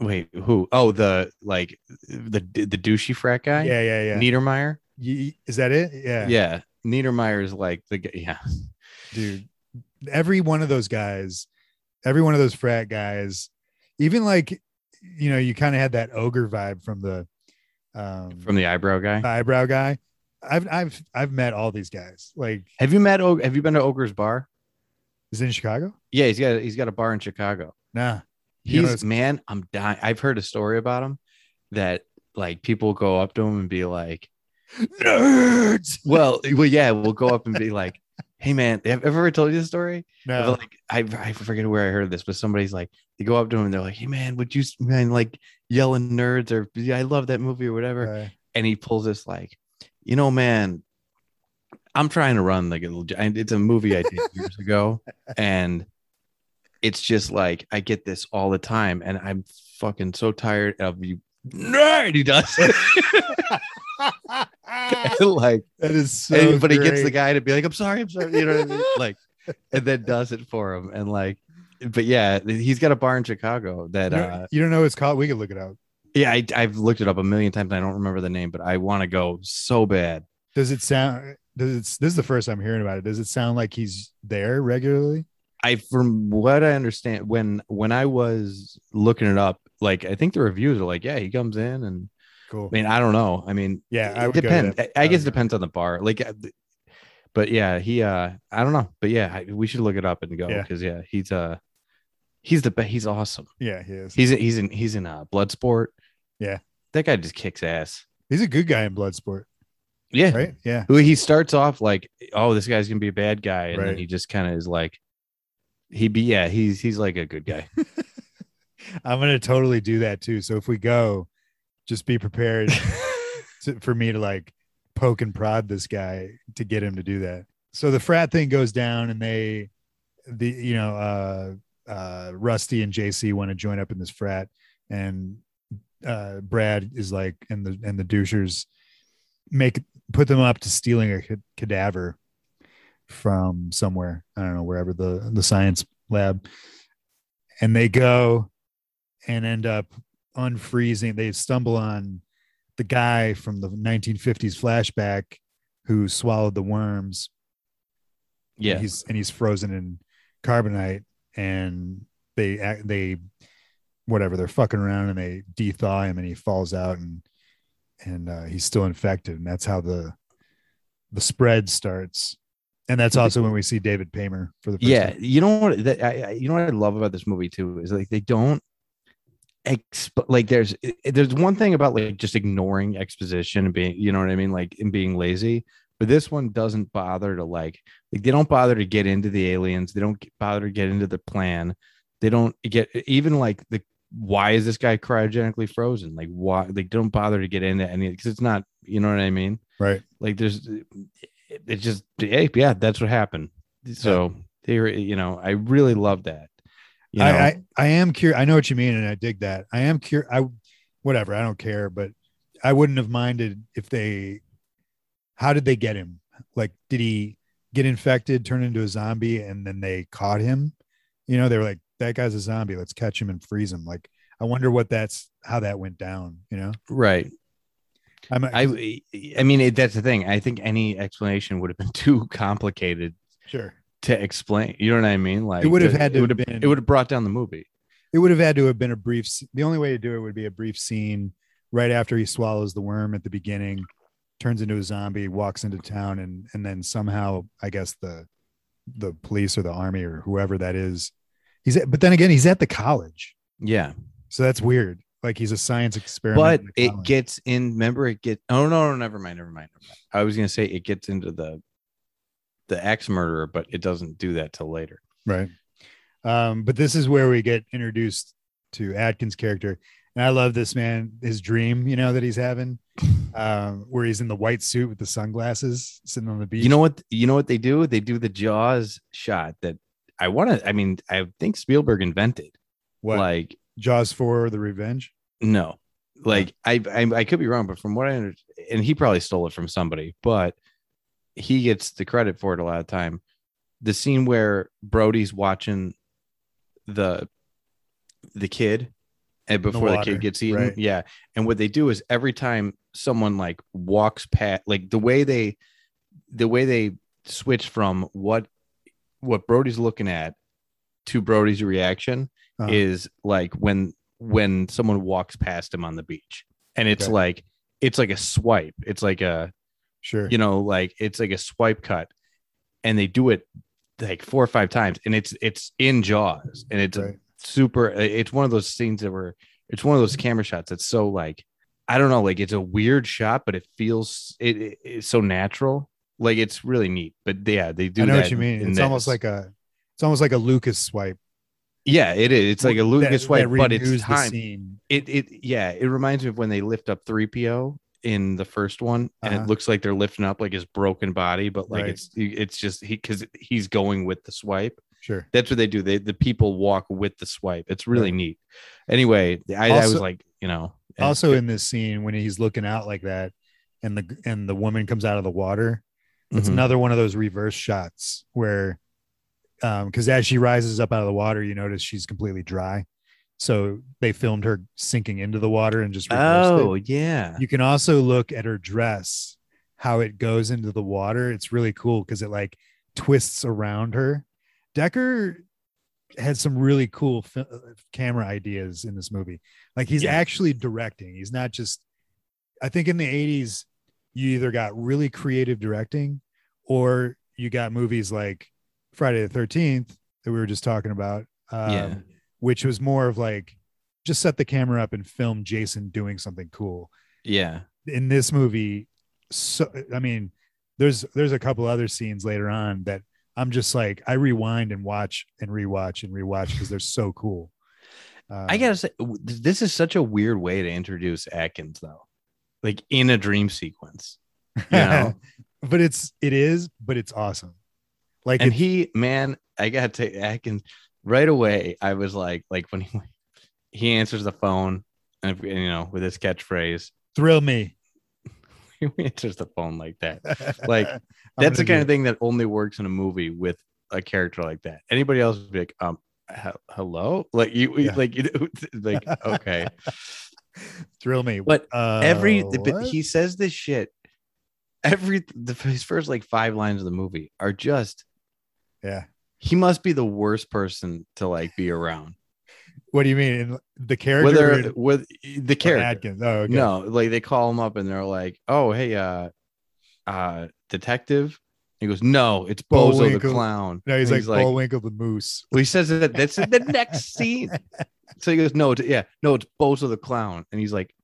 Wait, who? Oh, the like the the douchey frat guy, yeah yeah yeah Niedermeyer. Ye- is that it yeah Yeah, Niedermeyer is like the guy. Yeah, dude every one of those guys every one of those frat guys even like you know you kind of had that ogre vibe from the um from the eyebrow guy. eyebrow guy i've i've i've met all these guys like Have you met? Og- Have you been to Ogre's bar? is it in chicago Yeah, he's got he's got a bar in Chicago. nah You know, He's man, I'm dying. I've heard a story about him that like people go up to him and be like, nerds well, well, yeah, we'll go up and be like, hey man, have I ever told you this story? no Like I, I forget where I heard this, but somebody's like, they go up to him and they're like, "Hey man, would you man like yelling nerds or yeah, I love that movie or whatever?" uh, And he pulls this like, you know, man, I'm trying to run like a little. It's a movie I did years ago, and it's just like I get this all the time, and I'm fucking so tired of you. Nerd, he does. like that is so but he gets the guy to be like, "I'm sorry, I'm sorry," you know what I mean? Like, and then does it for him, and like, but yeah, he's got a bar in Chicago that, You uh, don't, you don't know it's called? We could look it up. yeah, I, I've looked it up a million times. And I don't remember the name, but I want to go so bad. Does it sound? Does it? This is the first I'm hearing about it. Does it sound like he's there regularly? I, from what I understand, when when I was looking it up, like I think the reviews are like, yeah, he comes in, and Cool. I mean, I don't know. I mean, Yeah, I would depends. I, I guess it depends on the bar. Like, uh, but yeah, he, uh, I don't know, but yeah, I- we should look it up and go because yeah, he's uh, he's the best. He's awesome. Yeah, he is. He's he's in he's in uh Bloodsport. Yeah. that guy just kicks ass. He's a good guy in Bloodsport, Yeah, right? Yeah. who he starts off like, oh, this guy's gonna be a bad guy, and then he just kind of is like, he be yeah, he's he's like a good guy. I'm gonna totally do that too. So if we go, just be prepared to, for me to like poke and prod this guy to get him to do that. So the frat thing goes down, and they, the you know, uh, uh, Rusty and JC want to join up in this frat, and uh, Brad is like, and the and the douchers make put them up to stealing a ca- cadaver from somewhere. I don't know wherever the the science lab, and they go and end up unfreezing. They stumble on the guy from the 1950s flashback who swallowed the worms. Yeah, and he's and he's frozen in carbonite, and they act they whatever they're fucking around and they de-thaw him, and he falls out and and uh, he's still infected, and that's how the the spread starts. And that's also when we see David Paymer for the first yeah. time. You know what? That, I, you know what I love about this movie too is like they don't exp- like there's there's one thing about like just ignoring exposition and being you know what I mean like and being lazy. But this one doesn't bother to like like they don't bother to get into the aliens. They don't bother to get into the plan. They don't get even like the why is this guy cryogenically frozen? Like why they don't bother to get into any because it's not you know what I mean. right? like there's it, just yeah that's what happened so they were you know i really love that you know I, I I am curious. I know what you mean, and I dig that. I am curious. I whatever. I don't care, but I wouldn't have minded if they. How did they get him? Like, did he get infected, turn into a zombie, and then they caught him? You know, they were like, "That guy's a zombie. Let's catch him and freeze him." Like, I wonder what that's how that went down. You know, right I'm, i i mean it, that's the thing. I think any explanation would have been too complicated sure. to explain. You know what i mean? Like it would have had to it would have have been- it would have brought down the movie. It would have had to have been a brief. The only way to do it would be a brief scene right after he swallows the worm at the beginning, turns into a zombie, walks into town, and and then somehow I guess the the police or the army or whoever that is, he's at, but then again he's at the college, yeah. So that's weird. Like he's a science experiment. but it college. gets in remember it get oh no no never mind never mind, never mind. i was gonna say it gets into the the ex murderer but it doesn't do that till later right. Um, but this is where we get introduced to Atkins' character, and I love this man. His dream, you know, that he's having, um, where he's in the white suit with the sunglasses, sitting on the beach. You know what? You know what they do? They do the Jaws shot that I want to. I mean, I think Spielberg invented. what? Like, Jaws for the Revenge. No, like I, I, I could be wrong, but from what I understand, and he probably stole it from somebody, but he gets the credit for it a lot of time. The scene where Brody's watching the the kid and before the, water, kid gets eaten right. yeah and what they do is every time someone like walks past like the way they the way they switch from what what brody's looking at to brody's reaction Uh-huh. is like when when someone walks past him on the beach and it's Okay. like it's like a swipe it's like a Sure. you know like it's like a swipe cut and they do it like four or five times and it's it's in jaws and it's Right. super it's one of those scenes that were it's one of those camera shots that's so like i don't know like it's a weird shot but it feels it, it- it's so natural like it's really neat but yeah they do I know what you mean. It's almost like a, it's almost like a Lucas swipe. Yeah it is it's like a That- lucas that swipe but renews it's the time scene. it it yeah it reminds me of when they lift up 3po in the first one and Uh-huh. it looks like they're lifting up like his broken body but like Right. it's it's just he because he's going with the swipe Sure. That's what they do. They the people walk with the swipe. It's really neat. Anyway, I, I was like, you know, Also in this scene when he's looking out like that, and the and the woman comes out of the water. It's Mhm. another one of those reverse shots where, um, because as she rises up out of the water, you notice she's completely dry. So they filmed her sinking into the water and just reversed it. oh yeah, You can also look at her dress, how it goes into the water. It's really cool because it like twists around her. Dekker had some really cool uh, camera ideas in this movie. Like he's Yeah. actually directing. He's not just. I think in the '80s, you either got really creative directing, or you got movies like Friday the Thirteenth that we were just talking about. Um, Yeah. which was more of like just set the camera up and film Jason doing something cool yeah, in this movie so i mean there's there's a couple other scenes later on that i'm just like i rewind and watch and rewatch and rewatch because they're so cool Um, I gotta say, this is such a weird way to introduce Atkins, though, like in a dream sequence. You know, but it's it is but it's awesome like and he, man, I gotta I can right away. I was like, like when he he answers the phone, and you know, with his catchphrase, thrill me he answers the phone like that. Like, That's the kind of thing that only works in a movie with a character like that. Anybody else would be like, um, he- hello, like you, Yeah. like you, like okay. thrill me But uh, every but he says this shit every the his first like five lines of the movie are just yeah. He must be the worst person to like be around. What do you mean? In the character whether in- with the character. Atkins? oh okay. no like they call him up and they're like oh hey uh uh detective? He goes no it's bozo the clown. No he's, And like, Bullwinkle the moose. Well he says that that's the next scene. So he goes no it's, yeah no it's bozo the clown. And he's like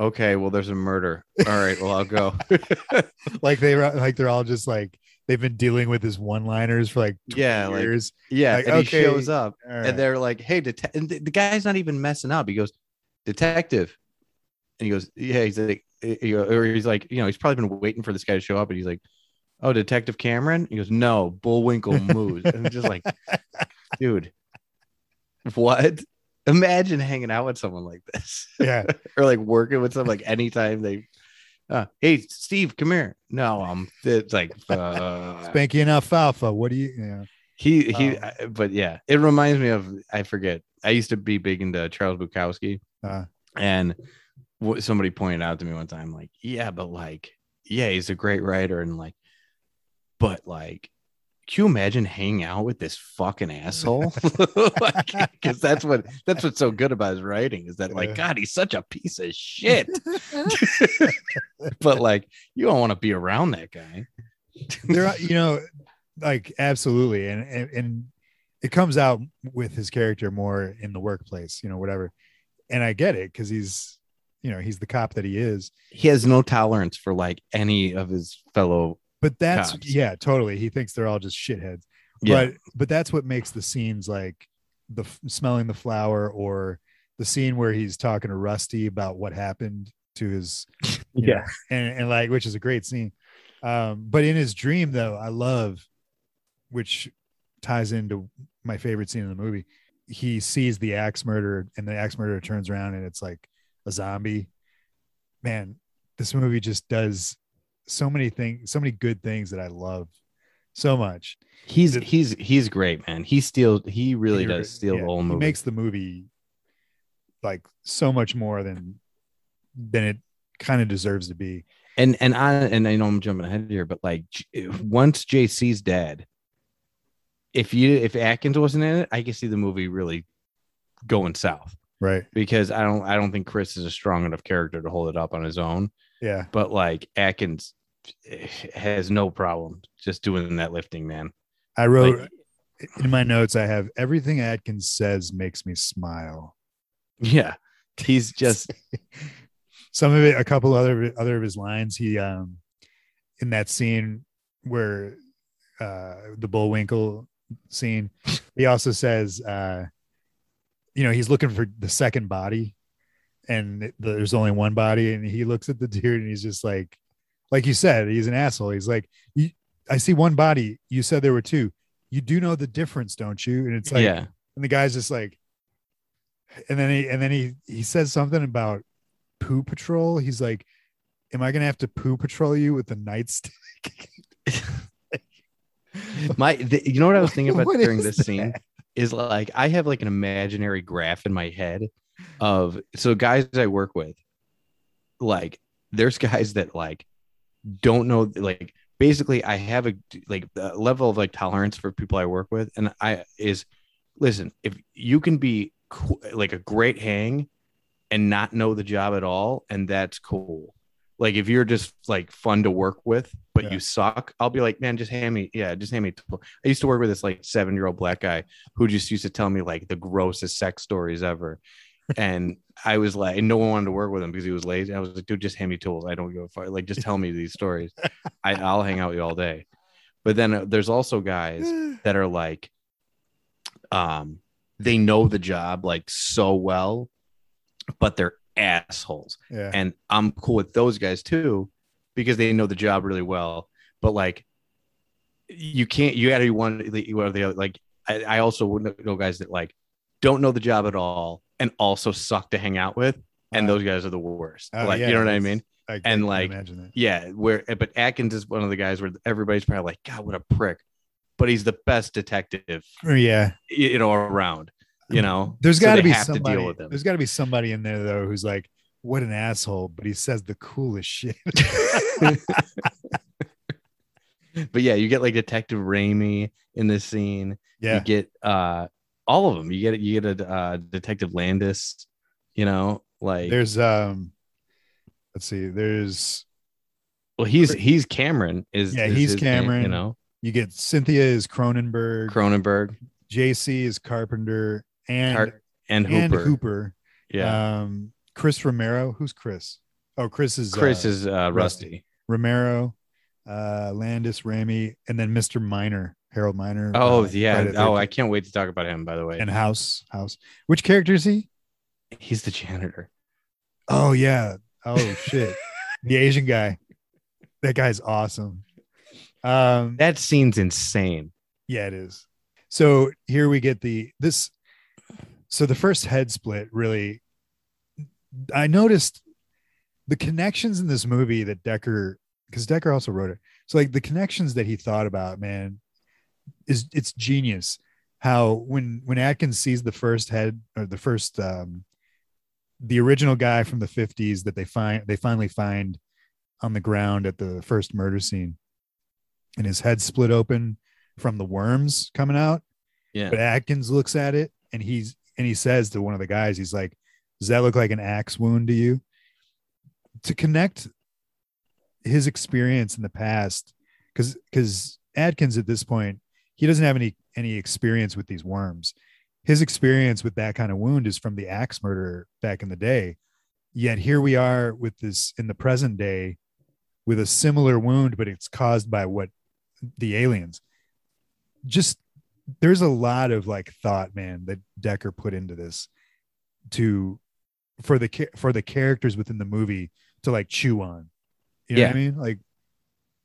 okay well there's a murder. All right well i'll go. Like they like they're all just like they've been dealing with his one liners for like 20 Yeah, like, years Yeah, Like, and okay, he shows up, right. and they're like, "Hey, det-, and the, the guy's not even messing up." He goes, "Detective," and he goes, "Yeah." He's like, he or he's like, you know, he's probably been waiting for this guy to show up, and he's like, "Oh, Detective Cameron." He goes, "No, Bullwinkle Moose," and I'm just like, dude, what? Imagine hanging out with someone like this, yeah or like working with someone. Like anytime they, uh, hey, Steve, come here. No, um, it's like, uh, spanky and alfalfa what do you yeah he he, Um, I- but yeah, it reminds me of I forget. I used to be big into Charles Bukowski, Uh. and what somebody pointed out to me one time, like, yeah, but like, yeah, he's a great writer, and like, but like, can you imagine hanging out with this fucking asshole? Because that's what that's what's so good about his writing is that like, God, he's such a piece of shit. but like, you don't want to be around that guy. there are, you know like absolutely and, and and it comes out with his character more in the workplace you know whatever and i get it because he's you know he's the cop that he is He has no tolerance for like any of his fellow but that's Cops. yeah totally. He thinks they're all just shitheads. Yeah. but but that's what makes the scenes like the smelling the flower or the scene where he's talking to rusty about what happened to his yeah know, and, and like which is a great scene. Um but in his dream though i love which ties into my favorite scene in the movie. He sees the axe murderer and the axe murderer turns around and it's like a zombie. Man this movie just does so many things so many good things that i love so much He's The- he's he's great, man. He steals. He really He- does steal yeah, the whole he movie. makes the movie like so much more than than it kind of deserves to be and and I and I know I'm jumping ahead here, but like once JC's dead, if you if Atkins wasn't in it, I could see the movie really going south right because I don't I don't think Chris is a strong enough character to hold it up on his own. yeah But like Atkins has no problem just doing that lifting, man. i wrote Like, in my notes i have everything atkins says makes me smile yeah, he's just some of it a couple other other of his lines he um in that scene where uh the bullwinkle scene he also says uh you know he's looking for the second body and there's only one body and he looks at the dude and he's just like like you said he's an asshole he's like you, i see one body you said there were two you do know the difference, don't you? And it's like, yeah. and the guy's just like, and then he and then he he says something about poo patrol. He's like, "Am I gonna have to poo patrol you with the nightstick?" My, the, you know what I was thinking about What during is this scene is like I have like an imaginary graph in my head of so guys I work with, like there's guys that like don't know like basically I have a like a level of like tolerance for people I work with, and I is listen if you can be like a great hang and not know the job at all, and that's cool. Like if you're just like fun to work with, but Yeah. you suck, I'll be like, man, just hand me, yeah, just hand me. I used to work with this like seven year old black guy who just used to tell me like the grossest sex stories ever. And I was like, and no one wanted to work with him because he was lazy. I was like, dude, just hand me tools. I don't go far. Like, just tell me these stories. I, I'll hang out with you all day. But then uh, there's also guys that are like, um, they know the job like so well, but they're assholes yeah, and I'm cool with those guys too because they know the job really well. But like, you can't. You got to be one or the other. Like, I, I also know guys that like don't know the job at all and also suck to hang out with, and Uh, those guys are the worst. oh, like, yeah, you know what I mean? I, and, like, imagine that. Yeah. Where, but Atkins is one of the guys where everybody's probably like, God, what a prick. But he's the best detective, Yeah, you know, around. You know, there's So got to be somebody. deal with him. There's got to be somebody in there though who's like, "What an asshole," but he says the coolest shit. but yeah, you get like Detective Raimi in this scene. yeah, You get uh all of them. You get you get a uh, Detective Landis. You know, like there's um, let's see, there's well, he's he's Cameron. Is Yeah, is he's name, Cameron. you know, you get Cynthia is Cronenberg, Cronenberg JC is Carpenter, and Hart, and and Hooper. Hooper. Yeah, Um, Chris Romero. Who's Chris? Oh, Chris is Chris uh, is uh, Rusty. Rusty. Romero, uh, Landis, Raimi, and then Mr. Miner, Harold Miner. Oh uh, yeah. Oh, I can't wait to talk about him. By the way, and House, House. Which character is he? he's the janitor. Oh yeah. Oh shit. the Asian guy. That guy's awesome. Um, That scene's insane. yeah, it is. So here we get the this. So the first head split really. I noticed the connections in this movie that Dekker, because Dekker also wrote it. So like the connections that he thought about, man, is it's genius. How when when Atkins sees the first head or the first um the original guy from the 50s that they find they finally find on the ground at the first murder scene and his head split open from the worms coming out Yeah. but Atkins looks at it and he's and he says to one of the guys, he's like, Does that look like an axe wound to you? To connect his experience in the past, because because atkins at this point, he doesn't have any any experience with these worms. His experience with that kind of wound is from the axe murder back in the day. Yet here we are with this in the present day with a similar wound, but it's caused by what the aliens. Just there's a lot of like thought, man, that Dekker put into this to for the for the characters within the movie to like chew on. You know what I mean? Like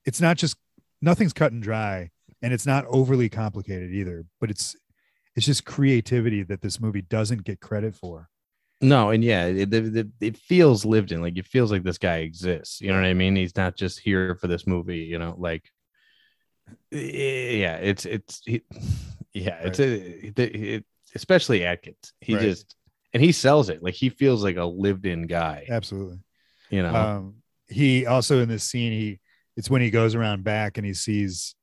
it's not just nothing's cut and dry and it's not overly complicated either, but it's it's just creativity that this movie doesn't get credit for. No, and yeah, it, it, it- feels lived in. Like it feels like this guy exists. You know what I mean? He's not just here for this movie. You know, like eh, yeah, it's it's he, yeah, it's a it, it, especially Atkins. He Right. just and he sells it like he feels like a lived in guy. Absolutely. You know, Um, he also in this scene, he it's when he goes around back and he sees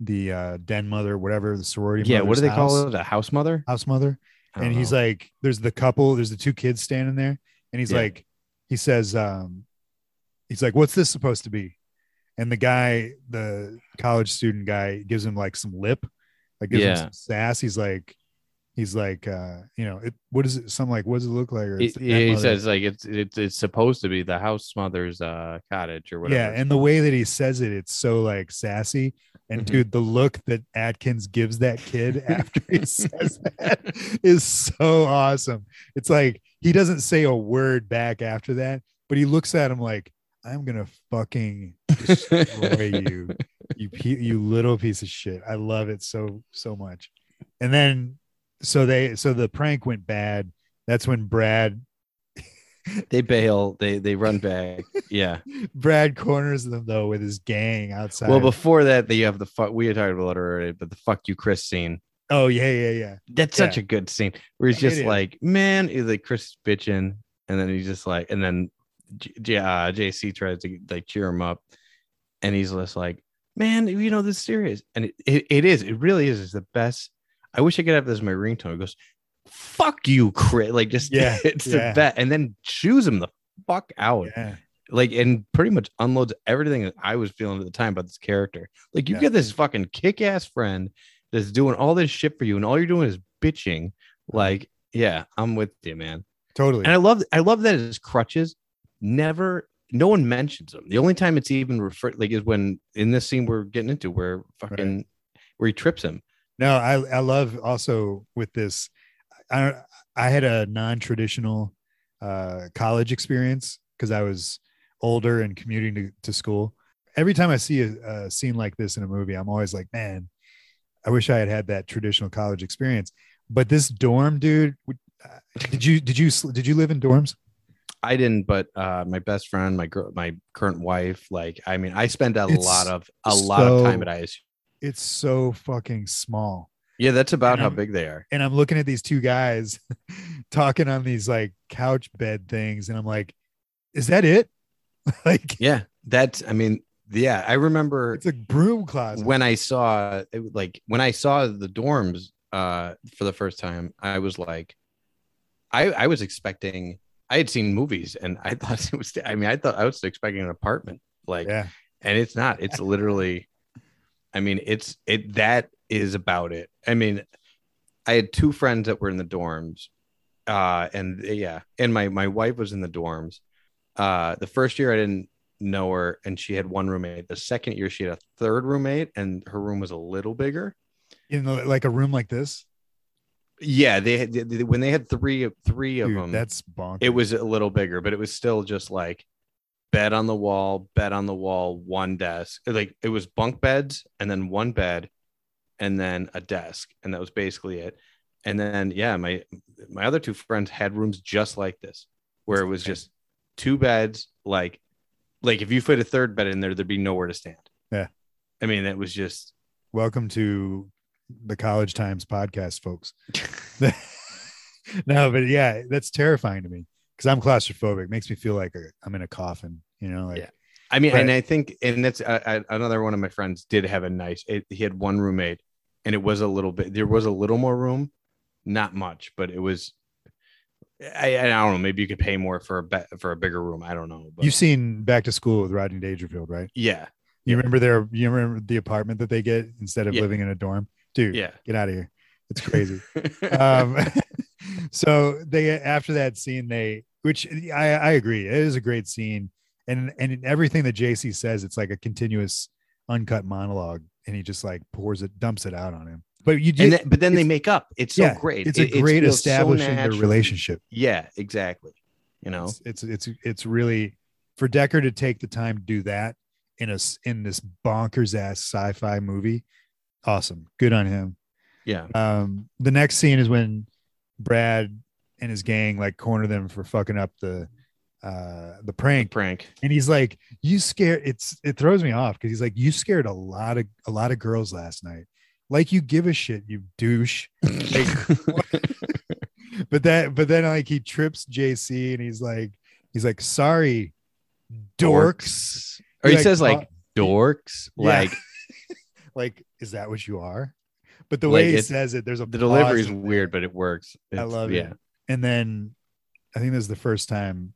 the uh, den mother, whatever the sorority. yeah. What do they house, call it? A house mother? House mother. And he's like, there's the couple, there's the two kids standing there, and he's Yeah. like, he says, um, he's like, what's this supposed to be? And the guy, the college student guy, gives him like some lip, like gives him Yeah. some sass. He's like, he's like, uh, you know, it, what is it? Something like, what does it look like? Or It- yeah, he says like it's it's it's supposed to be the house mother's uh cottage or whatever. Yeah, and the way that he says it, it's so like sassy. And Mhm. dude, the look that Atkins gives that kid after he says that is so awesome. It's like he doesn't say a word back after that, but he looks at him like, I'm gonna fucking destroy you. you you little piece of shit. I love it so so much. And then so they so the prank went bad. That's when Brad they bail. They they run back. Yeah. Brad corners them though with his gang outside. Well, before that, they have the fuck. We had talked about it already, but the fuck you, Chris scene. oh yeah yeah yeah. That's such a good scene where he's just like, man, he's like Chris bitching, and then he's just like, and then J- uh, JC tries to like cheer him up, and he's just like, man, you know this is serious, and it, it, it is, it really is, it's the best. I wish I could have this as my ringtone. It goes, fuck you, Chris, like just Yeah, it's yeah. the best, and then chews him the fuck out, Yeah. like, and pretty much unloads everything that I was feeling at the time about this character. Like, you Yeah. get this fucking kick ass friend that's doing all this shit for you, and all you're doing is bitching. Mm-hmm. Like, yeah, I'm with you, man. Totally. And I love, I love that his crutches never, no one mentions them. The only time it's even referred, like, is when in this scene we're getting into where fucking where he trips him. No, I I love also with this. I I had a non-traditional uh, college experience because I was older and commuting to, to school. Every time I see a, a scene like this in a movie, I'm always like, man, I wish I had had that traditional college experience. But this dorm, dude, uh, did you did you did you live in dorms? I didn't, but uh, my best friend, my girl, my current wife, like, I mean, I spent a It's lot of a lot of time at ISU. It's so fucking small. Yeah, that's about And how I'm- big they are. and I'm looking at these two guys talking on these like couch bed things, and I'm like, is that it? like Yeah, that's. I mean, yeah, I remember it's a broom closet. when I saw it, like when I saw the dorms uh for the first time, I was like, I I was expecting. I had seen movies, and I thought it was. I mean, I thought I was expecting an apartment, like, yeah, and it's not. It's literally. I mean, it's it. That is about it. I mean, I had two friends that were in the dorms, uh, and yeah, and my my wife was in the dorms. Uh, the first year I didn't know her, and she had one roommate. The second year she had a third roommate, and her room was a little bigger. in the, like a room like this, Yeah, they had they- when they had three of three of dude. them. That's bonkers. it was a little bigger, but it was still just like bed on the wall, bed on the wall, one desk. Like it was bunk beds and then one bed and then a desk. And that was basically it. And then yeah, my my other two friends had rooms just like this, where it was Okay. just two beds, like like if you put a third bed in there, there'd be nowhere to stand. Yeah. I mean, it was just Welcome to the College Times podcast, folks. no, but yeah, that's terrifying to me because I'm claustrophobic. makes me feel like i I'm in a coffin. You know, like Yeah. I mean, Right. and I think, and that's uh, uh, another one of my friends did have a nice. It, he had one roommate, and it was a little bit. There was a little more room, not much, but it was. I, I don't know. Maybe you could pay more for a be- for a bigger room. I don't know. But you've seen Back to School with Rodney Dangerfield, right? yeah, You Yeah. remember their you remember the apartment that they get instead of Yeah. living in a dorm, dude. yeah. Get out of here. It's crazy. um so they after that scene they which I, I agree it is a great scene and and in everything that jc says it's like a continuous uncut monologue and he just like pours it dumps it out on him but you and then, but then they make up. It's so yeah, great. it's a it great so establishing their relationship Yeah, exactly. You know, it's, it's it's it's really for dekker to take the time to do that in a in this bonkers ass sci-fi movie awesome good on him yeah, um the next scene is when brad and his gang like corner them for fucking up the uh the prank prank. and he's like you scared it's it throws me off because he's like you scared a lot of a lot of girls last night like you give a shit you douche but that but then like he trips jc and he's like he's like sorry dorks, or he Like, says like dorks, yeah. like like is that what you are but the Like, way he says it there's a the delivery is pause in there. weird, but it works. I love yeah. it. And then I think this is the first time,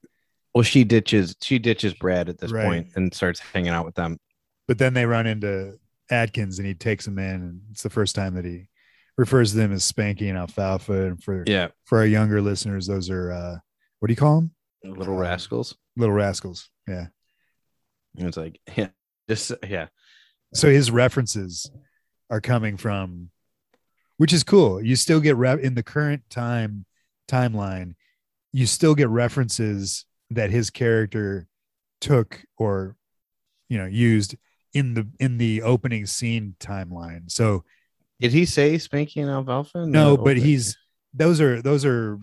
Well, she ditches she ditches Brad at this Right. point and starts hanging out with them. but then they run into Atkins and he takes him in. And it's the first time that he refers to them as Spanky and Alfalfa. And for Yeah, for our younger listeners, those are uh what do you call them? little Uh, rascals. Little rascals. Yeah. And it's like yeah, just yeah, So his references are coming from which is cool. You still get re- in the current time timeline, you still get references that his character took or you know used in the in the opening scene timeline. So Did he say Spanky and Alfalfa? in no, but opening? he's those are those are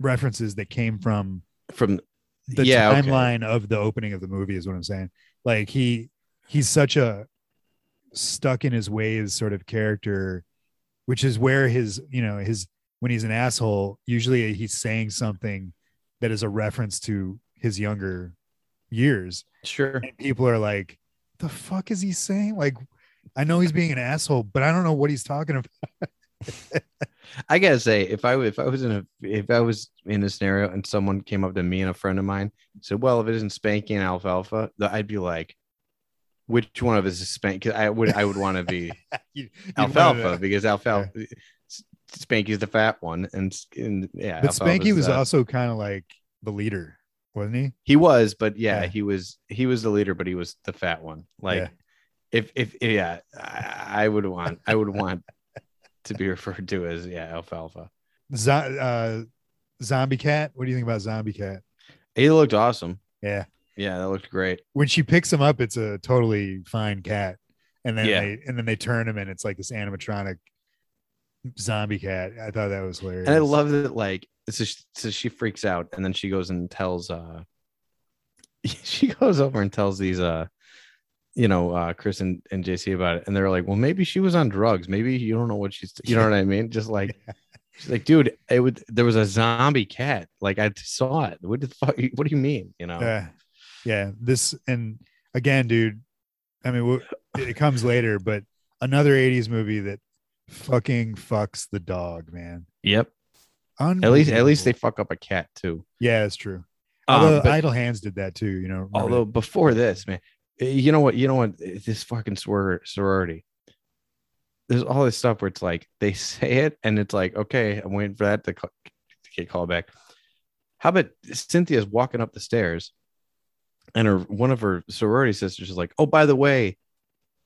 references that came from from the Yeah, okay. timeline of the opening of the movie is what I'm saying. Like he he's such a stuck in his ways sort of character, which is where his, you know, his when he's an asshole, usually he's saying something that is a reference to his younger years. sure. And people are like, the fuck is he saying? Like, I know he's being an asshole, but I don't know what he's talking about. I gotta say, if I if I was in a if I was in a scenario and someone came up to me and a friend of mine said, "Well, if it isn't Spanky and Alfalfa," I'd be like, "Which one of us is Spanky?" 'Cause I would I would want to be You- Alfalfa because Alfalfa Spanky's the fat one, and, and yeah, But Spanky was the- also kind of like the leader, wasn't he? he was, but yeah, Yeah. he was he was the leader, but he was the fat one. Like Yeah. if if yeah, I, I would want I would want to be referred to as yeah Alfalfa. Zo- uh, Zombie Cat. What do you think about Zombie Cat? He looked awesome. Yeah. Yeah, that looked great. When she picks him up, it's a totally fine cat. And then Yeah. they and then they turn him and it's like this animatronic zombie cat. I thought that was hilarious. And I love that, like, so she, so she freaks out and then she goes and tells, uh, she goes over and tells these, uh, you know, uh, Chris and, and JC about it. And they're like, well, maybe she was on drugs. Maybe you don't know what she's, you know what I mean? Just like, she's like, dude, it would, there was a zombie cat. Like, I saw it. What the fuck? What do you mean? You know? Yeah. Yeah. This and again, dude. I mean, it comes later, but another 80s movie that fucking fucks the dog, man. Yep. At least, at least they fuck up a cat too. Yeah, it's true. Um, but- Idle Hands did that too, you know. Although before this, man, eh, you know what? You know what? This fucking swor- sorority. There's all this stuff where it's like they say it, and it's like, okay, I'm waiting for that to, ca- to get called back. How about Cynthia's walking up the stairs, and her one of her sorority sisters is like, "Oh, by the way,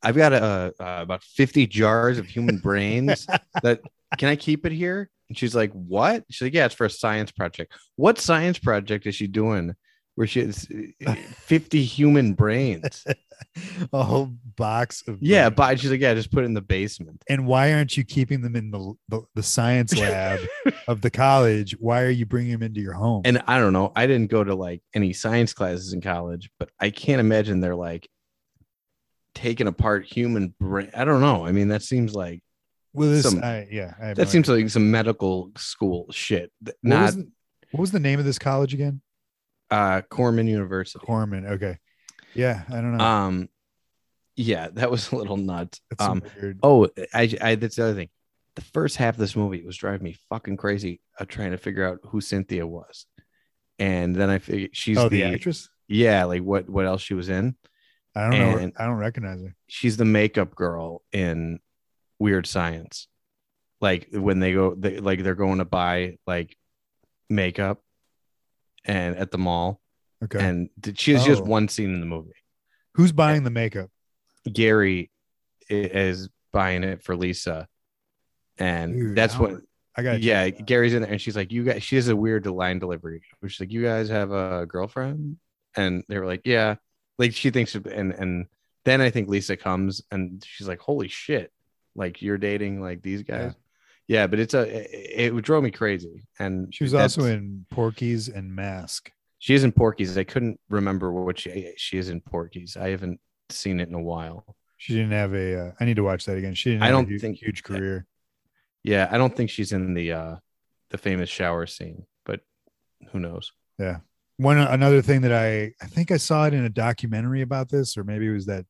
I've got a, uh, about 50 jars of human brains that can I keep it here?" And she's like, "What?" She's like, "Yeah, it's for a science project. What science project is she doing?" Where she has uh, 50 human brains. a whole box of Yeah, brains. but she's like, yeah, just put it in the basement. and why aren't you keeping them in the the, the science lab of the college? Why are you bringing them into your home? And I don't know. I didn't go to like any science classes in college, but I can't imagine they're like taking apart human brain. I don't know. I mean, that seems like well, this, some- I, yeah, I that no seems idea. like some medical school shit. What Not was, the, what was the name of this college again? uh Corman University. Corman. Okay, yeah, I don't know. Um, yeah, that was a little nuts. That's Um, weird. oh, I, I that's the other thing. The first half of this movie was driving me fucking crazy. Uh, trying to figure out who Cynthia was, and then I figured she's oh, the, the actress. yeah, like what what else she was in. I don't know. and- I don't recognize her. She's the makeup girl in Weird Science. Like when they go, they, like they're going to buy like makeup, and at the mall, Okay, and she has just Oh. one scene in the movie. who's buying the makeup? Gary is buying it for Lisa, and Dude, that's what I got. yeah, Gary's in there, and she's like, "You guys." She has a weird line delivery, which is like, "You guys have a girlfriend?" And they were like, "Yeah." Like she thinks, and and then I think Lisa comes, and she's like, "Holy shit! Like you're dating like these guys." Yeah, but it's a it, it drove me crazy, and She was also in Porky's and Mask. She is in Porky's. I couldn't remember what she she is in Porky's. I haven't seen it in a while. She didn't have a. Uh, I need to watch that again. She didn't. I don't a hu- think- huge career. Yeah, I don't think she's in the uh the famous shower scene, but who knows? One another thing that I I think I saw it in a documentary about this, or maybe it was that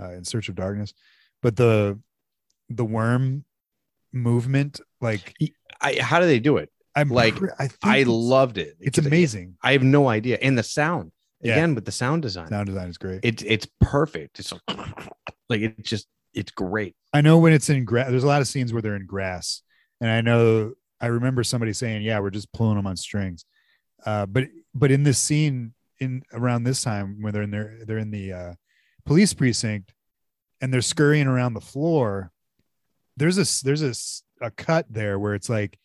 uh, in Search of Darkness, but the the worm movement, like I how do they do it? I'm Like, pre- I I loved it. It's amazing. I have no idea. And the sound Yeah. again with the sound design, Sound design is great. it's it's perfect. It's like, like it's just it's great. I know when it's in grass. There's a lot of scenes where they're in grass, and I know I remember somebody saying, "Yeah, we're just pulling them on strings." Uh, but but in this scene, in around this time when they're in their they're in the uh, police precinct, and they're scurrying around the floor. There's a there's a a cut there where it's like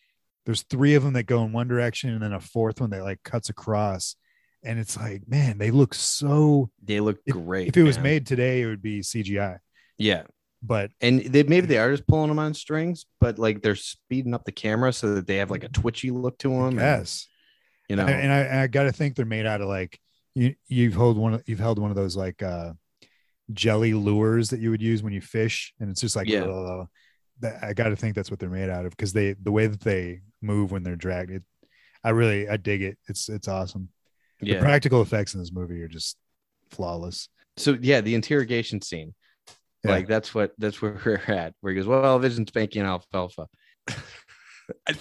there's three of them that go in one direction, and then a fourth one that like cuts across, and it's like, man, they look so. They look great. If it was man. made today, it would be CGI. yeah, But and they maybe they are just pulling them on strings, but like they're speeding up the camera so that they have like a twitchy look to them. yes, you know, and, and I, got to think they're made out of like you. You've held one. of- You've held one of those like uh jelly lures that you would use when you fish, and it's just like Yeah. ugh. That- I got to think that's what they're made out of because they the way that they move when they're dragged. It, I really I dig it. It's it's awesome. The practical effects in this movie are just flawless. so yeah, the interrogation scene, Yeah. like that's what that's where we're at. Where he goes, "Well, Vision's banking alfalfa."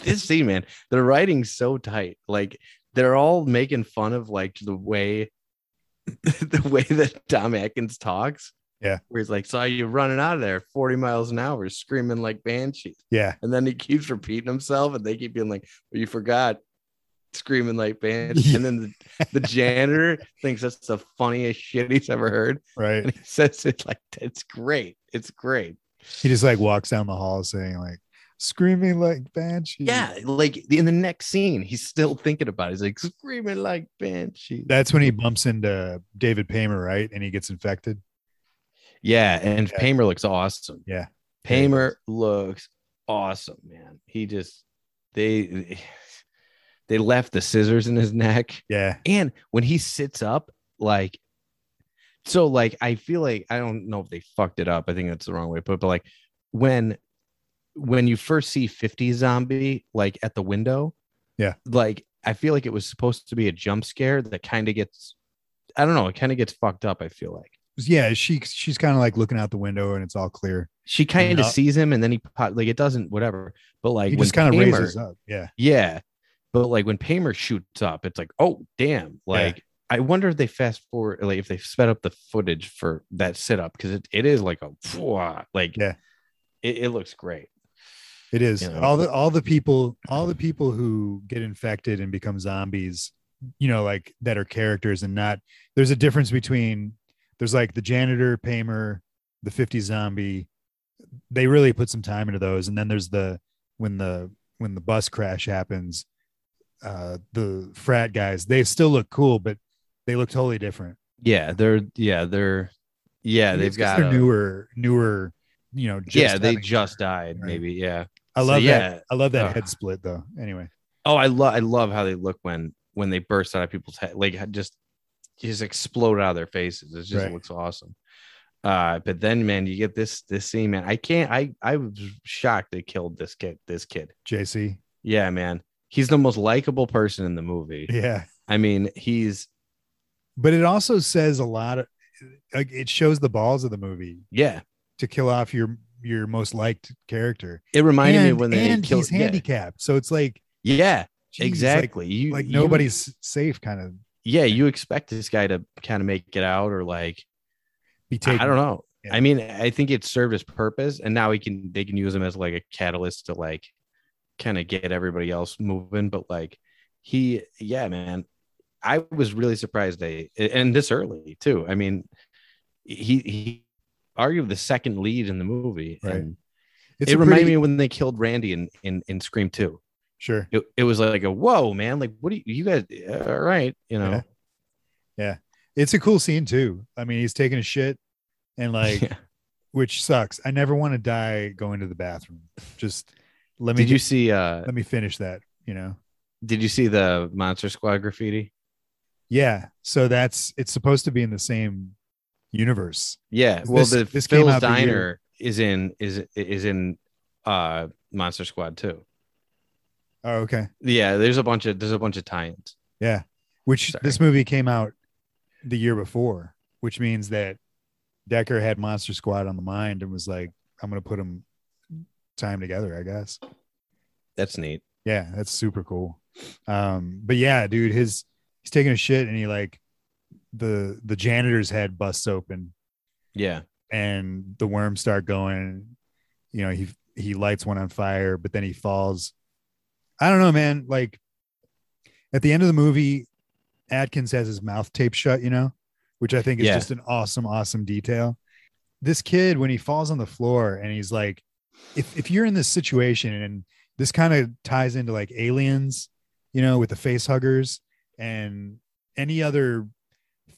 This scene, man, the writing's so tight. Like they're all making fun of like the way, the way that Tom Atkins talks. Yeah. where he's like, "Saw you running out of there, forty miles an hour, screaming like banshees." Yeah, And then he keeps repeating himself, and they keep being like, well, you forgot screaming like bands. And then the, the janitor thinks that's the funniest shit he's ever heard. right. And he says it like it's great. It's great. He just like walks down the hall saying like screaming like banshee. Yeah. Like in the next scene, he's still thinking about it. He's like screaming like banshee. That's when he bumps into David Paymer, right? And he gets infected. Yeah. And Yeah. Paymer looks awesome. Yeah. Paymer looks awesome, man. He just they they left the scissors in his neck. Yeah. And when he sits up, like, so like I feel like I don't know if they fucked it up. I think that's the wrong way to put it, but like when when you first see 50 zombie like at the window, Yeah. like I feel like it was supposed to be a jump scare that kind of gets I don't know, it kind of gets fucked up, I feel like. Yeah. She she's kind of like looking out the window and it's all clear. She kind of sees him and then he pop, like it doesn't whatever. But like he just kind of raises up. Yeah. Yeah. But like when Paymer shoots up, it's like, oh damn. Like I wonder if they fast forward, like if they sped up the footage for that sit up because it, it is like a like Yeah. it, it looks great. It is. You know? All the all the people all the people who get infected and become zombies, you know, like that are characters and not there's a difference between there's like the janitor, Paymer, the 50 zombie. They really put some time into those. And then there's the when the when the bus crash happens, uh the frat guys, they still look cool, but they look totally different. Yeah, they're yeah, they're yeah, they've got they're a- newer, newer, you know, just yeah, they just died, Right. maybe. Yeah. I so love yeah. that. I love that Ugh. head split though. Anyway. Oh, I love I love how they look when when they burst out of people's head, like just just explode out of their faces. It just Right. looks awesome. Uh, but then man, you get this this scene, man. I can't. I I was shocked they killed this kid. This kid. JC. Yeah, man. He's the most likable person in the movie. Yeah. I mean, he's but it also says a lot of it shows the balls of the movie yeah. To kill off your your most liked character It reminded me and, of when they and killed. he's yeah. handicapped so it's like yeah, geez, like- exactly. you like, you- nobody's safe kind of yeah, you expect this guy to kind of make it out or like be taken I don't know. Yeah. I mean, I think it served its purpose, and now he can they can use him as like a catalyst to like kind of get everybody else moving. But like he, yeah, man, I was really surprised they and this early too. I mean, he he argued the second lead in the movie, Right. and it's it reminded pretty- me when they killed Randy in in in Scream Two. sure It, it was like a whoa, man! Like, what do you, you guys? All right, you know. Yeah. it's a cool scene too i mean he's taking a shit and like Yeah. which sucks i never want to die going to the bathroom just let me Did you see? uh let me finish that you know Did you see the Monster Squad graffiti? yeah so that's it's supposed to be in the same universe Yeah. This- Well, the this Phil's Diner is in is is in uh Monster Squad too. oh okay Yeah, there's a bunch of there's a bunch of tie-ins. Yeah. Which Sorry. this movie came out the year before, which means that Dekker had Monster Squad on the mind and was like, I'm to put them time together, I guess. That's neat. Yeah, that's super cool. Um, but yeah, dude, his he's taking a shit and he like the the janitor's head busts open Yeah. and the worms start going. You know, he he lights one on fire, but then he falls. I don't know, man. Like at the end of the movie, Atkins has his mouth taped shut, you know, which I think is Yeah. just an awesome, awesome detail. This kid, when he falls on the floor and he's like, if if you're in this situation and this kind of ties into like aliens, you know, with the face huggers and any other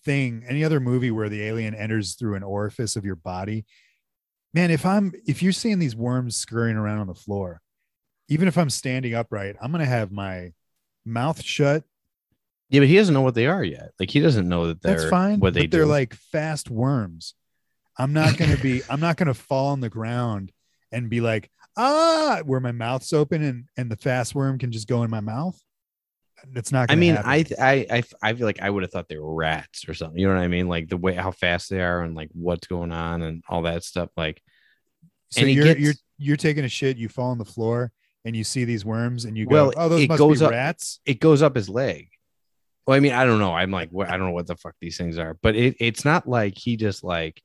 thing, any other movie where the alien enters through an orifice of your body, man, if I'm if you're seeing these worms scurrying around on the floor, even if I'm standing upright, I'm gonna have my mouth shut. Yeah, but he doesn't know what they are yet. Like he doesn't know that they're That's fine. what they but they're like fast worms. I'm not gonna be. I'm not gonna fall on the ground and be like ah, where my mouth's open and and the fast worm can just go in my mouth. That's not. I mean. I, th- I I I feel like I would have thought they were rats or something. You know what I mean? Like the way how fast they are and like what's going on and all that stuff. Like So you're gets- you're you're taking a shit, you fall on the floor, and you see these worms, and you go, Well, "Oh, those it must goes be up- rats." it goes up his leg. Well, I mean, I don't know. I'm like, what? I don't know what the fuck these things are, but it, it's not like he just like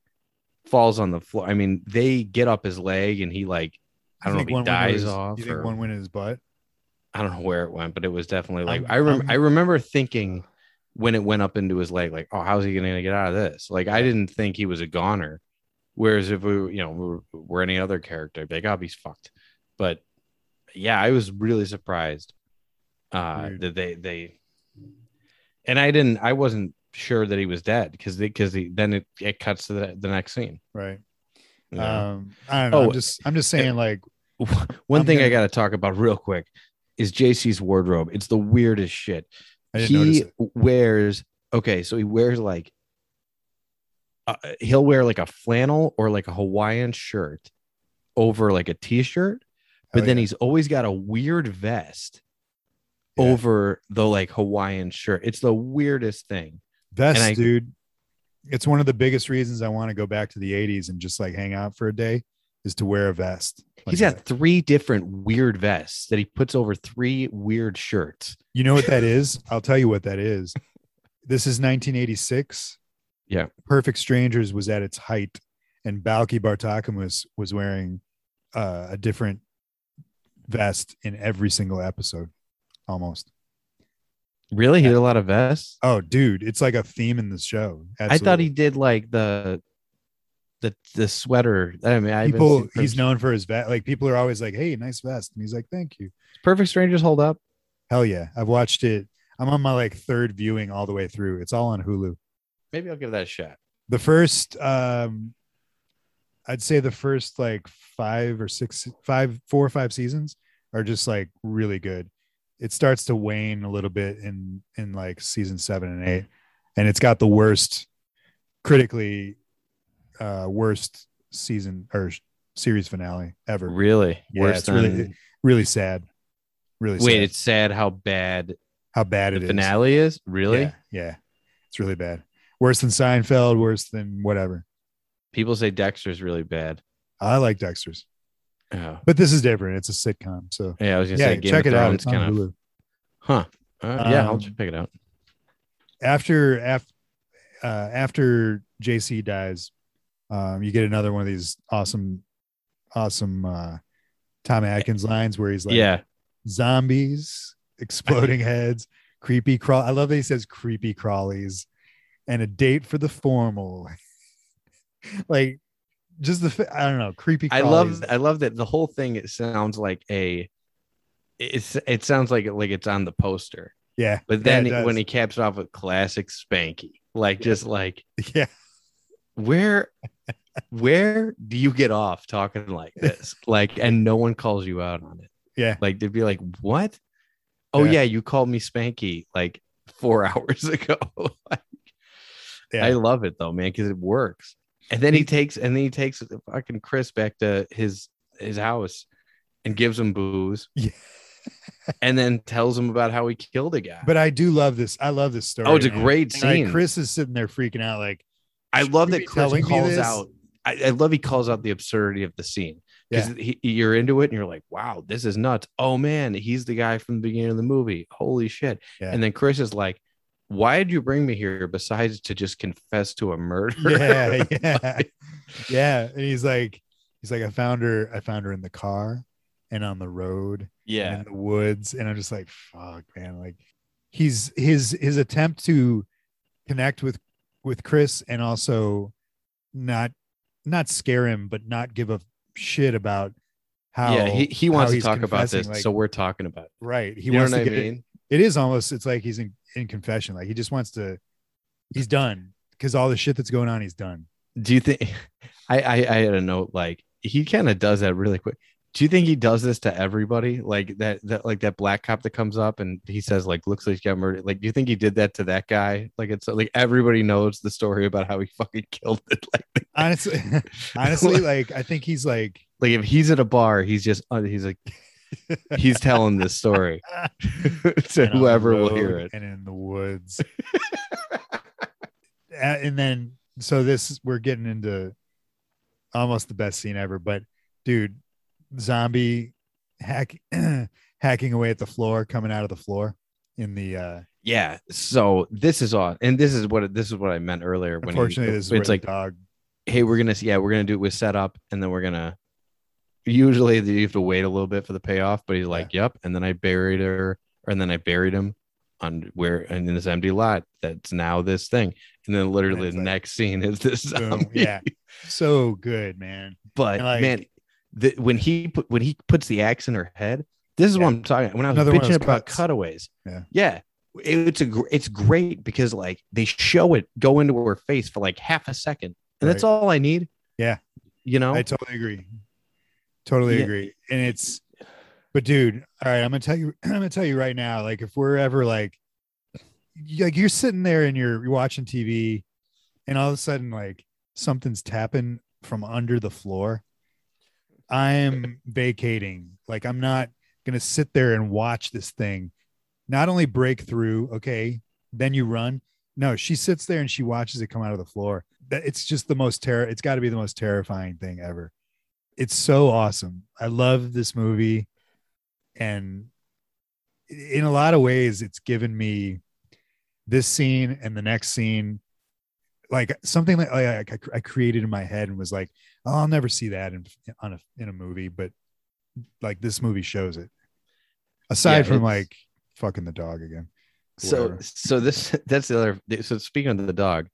falls on the floor. I mean, they get up his leg and he like, I don't know he dies his- off You think or one went in his butt? I don't know where it went, but it was definitely like I'm- I remember. I'm- remember thinking when it went up into his leg, like, oh, how's he gonna get out of this? Like, I didn't think he was a goner. Whereas if we, were, you know, were, were any other character, I'd be like, oh, he's fucked. But yeah, I was really surprised uh, Weird. that they they, and I didn't, I wasn't sure that he was dead because because then it, it cuts to the, the next scene. Right. you know? Um, I don't know. Oh, I'm just I'm just saying, like, One I'm thing I gonna- got to talk about real quick is JC's wardrobe. It's the weirdest shit. He wears okay, so he wears like uh, he'll wear like a flannel or like a Hawaiian shirt over like a t-shirt, but Hell then yeah. he's always got a weird vest Yeah. over the like Hawaiian shirt. It's the weirdest thing. Vest, I- dude. It's one of the biggest reasons I want to go back to the 80s and just like hang out for a day is to wear a vest. like He's got that. three different weird vests that he puts over three weird shirts. You know what that is? I'll tell you what that is. This is 1986. Yeah. Perfect Strangers was at its height, and Balki Bartokomous was wearing uh, a different vest in every single episode, almost. Really? He did a lot of vests? Oh, dude, it's like a theme in the show. I thought he did like the the the sweater. I mean, I people. seen He's known for his vest. Like people are always like, "Hey, nice vest," and he's like, "Thank you." Perfect Strangers hold up. Hell yeah, I've watched it. I'm on my like third viewing all the way through. It's all on Hulu. Maybe I'll give that a shot. the first um i'd say the first like five or six five four or five seasons are just like really good it starts to wane a little bit in in like season seven and eight and it's got the worst critically uh worst season or series finale ever Really? Yeah, Worse it's than really- really sad really Wait, sad it's sad how bad how bad the it is finale is. Really? yeah, yeah it's really bad worse than seinfeld worse than whatever People say Dexter's really bad. i like dexter's Oh. but this is different. It's a sitcom, so Yeah, I was gonna yeah, say Game check it out. It's kind of Hulu. huh. Uh, yeah, I'll Um, check it out. After after uh, after JC dies, um, you get another one of these awesome, awesome uh, Tom Atkins lines where he's like, yeah. zombies, exploding heads, creepy crawl." I love that he says creepy crawlies, and a date for the formal. like, just the I don't know, creepy. I love. I love that the whole thing it sounds like a it's it sounds like like it's on the poster. Yeah, But yeah, then it when he caps it off with classic Spanky, like just like yeah, where where do you get off talking like this? Like and no one calls you out on it. yeah, Like they'd be like, "What? Oh Yeah. yeah, you called me Spanky like 4 hours ago." Like, yeah. I love it though, man, because it works. And then he takes and then he takes fucking Chris back to his his house and gives him booze. Yeah. and then tells him about how he killed a guy. but I do love this. I love this story. oh, it's a great And, like, scene. Chris is sitting there freaking out, like, I love that Chris calls out. I, I love he calls out the absurdity of the scene because he you're into it and you're like, wow, this is nuts. Oh man, he's the guy from the beginning of the movie. Holy shit! Yeah. And then Chris is like, why did you bring me here besides to just confess to a murder? yeah, yeah, yeah. And he's like, he's like, I found her. I found her in the car and on the road and yeah, in the woods. And I'm just like, fuck, man. Like, he's his his attempt to connect with with Chris and also not not scare him, but not give a shit about how. yeah. He, he wants to talk about this, like, so we're talking about. It. right. He You know wants what to I get it- it is almost it's like he's in, in confession. Like he just wants to he's done because all the shit that's going on, he's done. Do you think I I, I had a note like he kind of does that really quick. Do you think he does this to everybody? Like that that like that black cop that comes up and he says like looks like he got murdered. Like do you think he did that to that guy? Like it's like everybody knows the story about how he fucking killed it. Like Honestly, honestly, like I think he's like like if he's at a bar, he's just uh, he's like he's telling this story to whoever will hear it. and in the woods. And then so this we're getting into almost the best scene ever, but dude, zombie hack hacking away at the floor, coming out of the floor in the uh Yeah. So this is all, and this is what this is what I meant earlier. When he- unfortunately this is it's like, dog hey, we're gonna yeah, we're gonna do it with setup, and then we're gonna. Usually you have to wait a little bit for the payoff, but he's like, "Yep," and then I buried her, and then I buried him on where and in this empty lot that's now this thing, and then literally it's the like, next scene is this boom. yeah. So good, man. but like- man, the, when he put when he puts the axe in her head, this is Yeah. what I'm talking. When I was Another bitching about cuts. cutaways, Yeah. yeah, it- it's a gr- it's great because like they show it go into her face for like half a second, and that's all I need. Yeah. you know, I totally agree. Totally Yeah. agree. And it's but dude, all right, I'm gonna tell you, I'm gonna tell you right now, like if we're ever like like you're sitting there and you're, you're watching TV and all of a sudden like something's tapping from under the floor. I am vacating. Like I'm not gonna sit there and watch this thing not only break through, okay, then you run. No, she sits there and she watches it come out of the floor. That it's just the most terror. It's got to be the most terrifying thing ever. It's so awesome. I love this movie, and in a lot of ways, it's given me this scene and the next scene, like something that like I, I created in my head and was like, oh, I'll never see that in on a in a movie, but like this movie shows it. Aside Yeah, from like fucking the dog again. so whatever. so this that's the other. So speaking of the dog,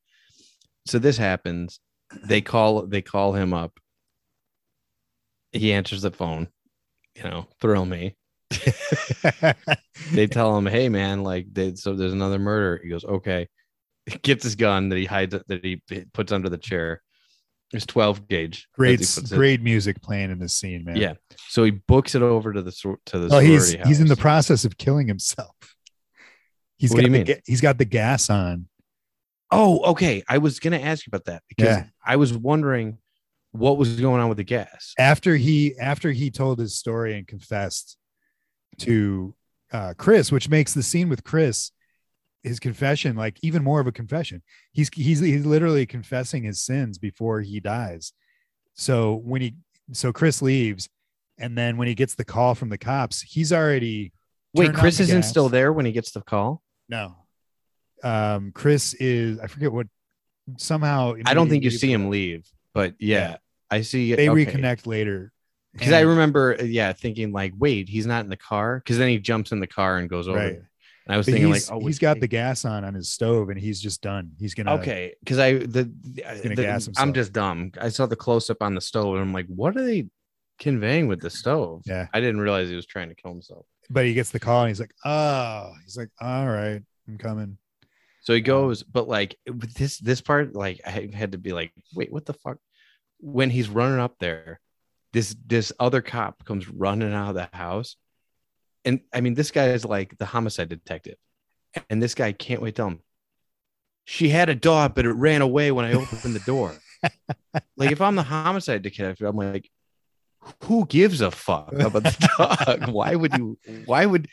so this happens. They call they call him up. He answers the phone. You know, thrill me. they tell him, "Hey, man, like, they, so there's another murder." He goes, "Okay." Gets his gun that he hides that he puts under the chair. It's 12 gauge. great, it. great music playing in this scene, man. Yeah. So he books it over to the to the. Well, he's sorority he's in the process of killing himself. He's What got the mean? he's got the gas on. Oh, okay. I was gonna ask you about that because Yeah. I was wondering what was going on with the gas. after he after he told his story and confessed to uh Chris, which makes the scene with Chris his confession like even more of a confession. He's he's he's literally confessing his sins before he dies. So when he so Chris leaves and then when he gets the call from the cops, he's already Wait, Chris isn't gas. still there when he gets the call. No. Um Chris is I forget what somehow I don't think you see him leave, but yeah, Yeah. I see. They okay. reconnect later. because I remember, yeah, thinking like, wait, he's not in the car because then he jumps in the car and goes over. Right. There. And I was But thinking like, oh, he's got he- the gas on on his stove and he's just done. He's gonna okay because I the, gonna the- gas I'm just dumb. I saw the close up on the stove and I'm like, what are they conveying with the stove? Yeah. I didn't realize he was trying to kill himself. But he gets the call and he's like, oh, he's like, all right, I'm coming. So Um, he goes, but like with this this part, like I had to be like, wait, what the fuck? When he's running up there, this this other cop comes running out of the house, and I mean, this guy is like the homicide detective, and this guy can't wait to tell him. She had a dog, but it ran away when I opened the door. like if I'm the homicide detective, I'm like, who gives a fuck about the dog? why would you? Why would?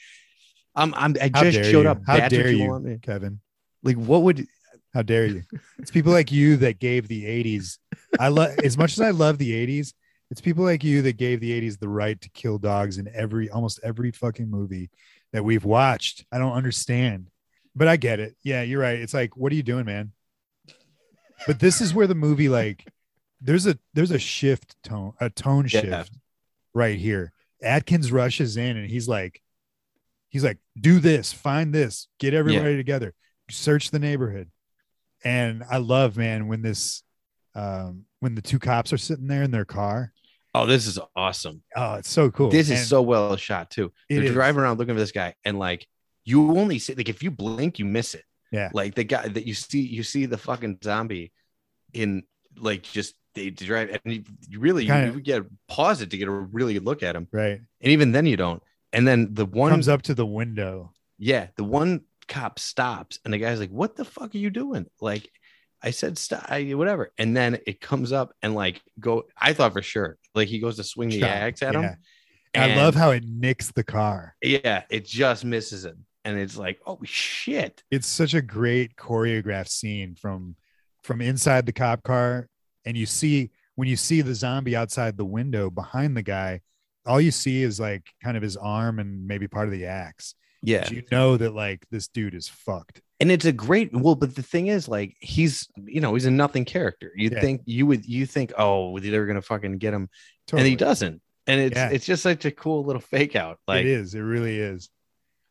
I'm I'm I just showed you? up. How That's dare you, me. Kevin? Like what would How dare you? It's people like you that gave the 80s. I love as much as I love the 80s, it's people like you that gave the 80s the right to kill dogs in every almost every fucking movie that we've watched. I don't understand. But I get it. Yeah, you're right. It's like, what are you doing, man? But this is where the movie like there's a there's a shift tone, a tone Yeah. shift right here. Atkins rushes in and he's like, he's like, do this, find this, get everybody together, search the neighborhood. And I love, man, when this, um, when the two cops are sitting there in their car. Oh, this is awesome. Oh, it's so cool. This is so well shot too. They're is. driving around looking for this guy, and like you only see like if you blink, you miss it. Yeah. Like the guy that you see, you see the fucking zombie in like just they drive and you, you really Kinda- you, get pause it to get a really good look at him. right. And even then you don't. And then the one Comes up to the window. yeah, the one cop stops and the guy's like, What the fuck are you doing? Like I said stop I, whatever. And then it comes up and like go I thought for sure. Like he goes to swing the Chop. axe at him. Yeah. I love how it nicks the car. Yeah, it just misses him. And it's like, oh shit. It's such a great choreographed scene from from inside the cop car, and you see when you see the zombie outside the window behind the guy, all you see is like kind of his arm and maybe part of the axe. Yeah. You know that like this dude is fucked. And it's a great well, but the thing is, like, he's you know, he's a nothing character. You Yeah. think you would you think, oh, they're gonna fucking get him, Totally. and he doesn't. And it's Yeah. it's just such a cool little fake out. Like it is. It really is.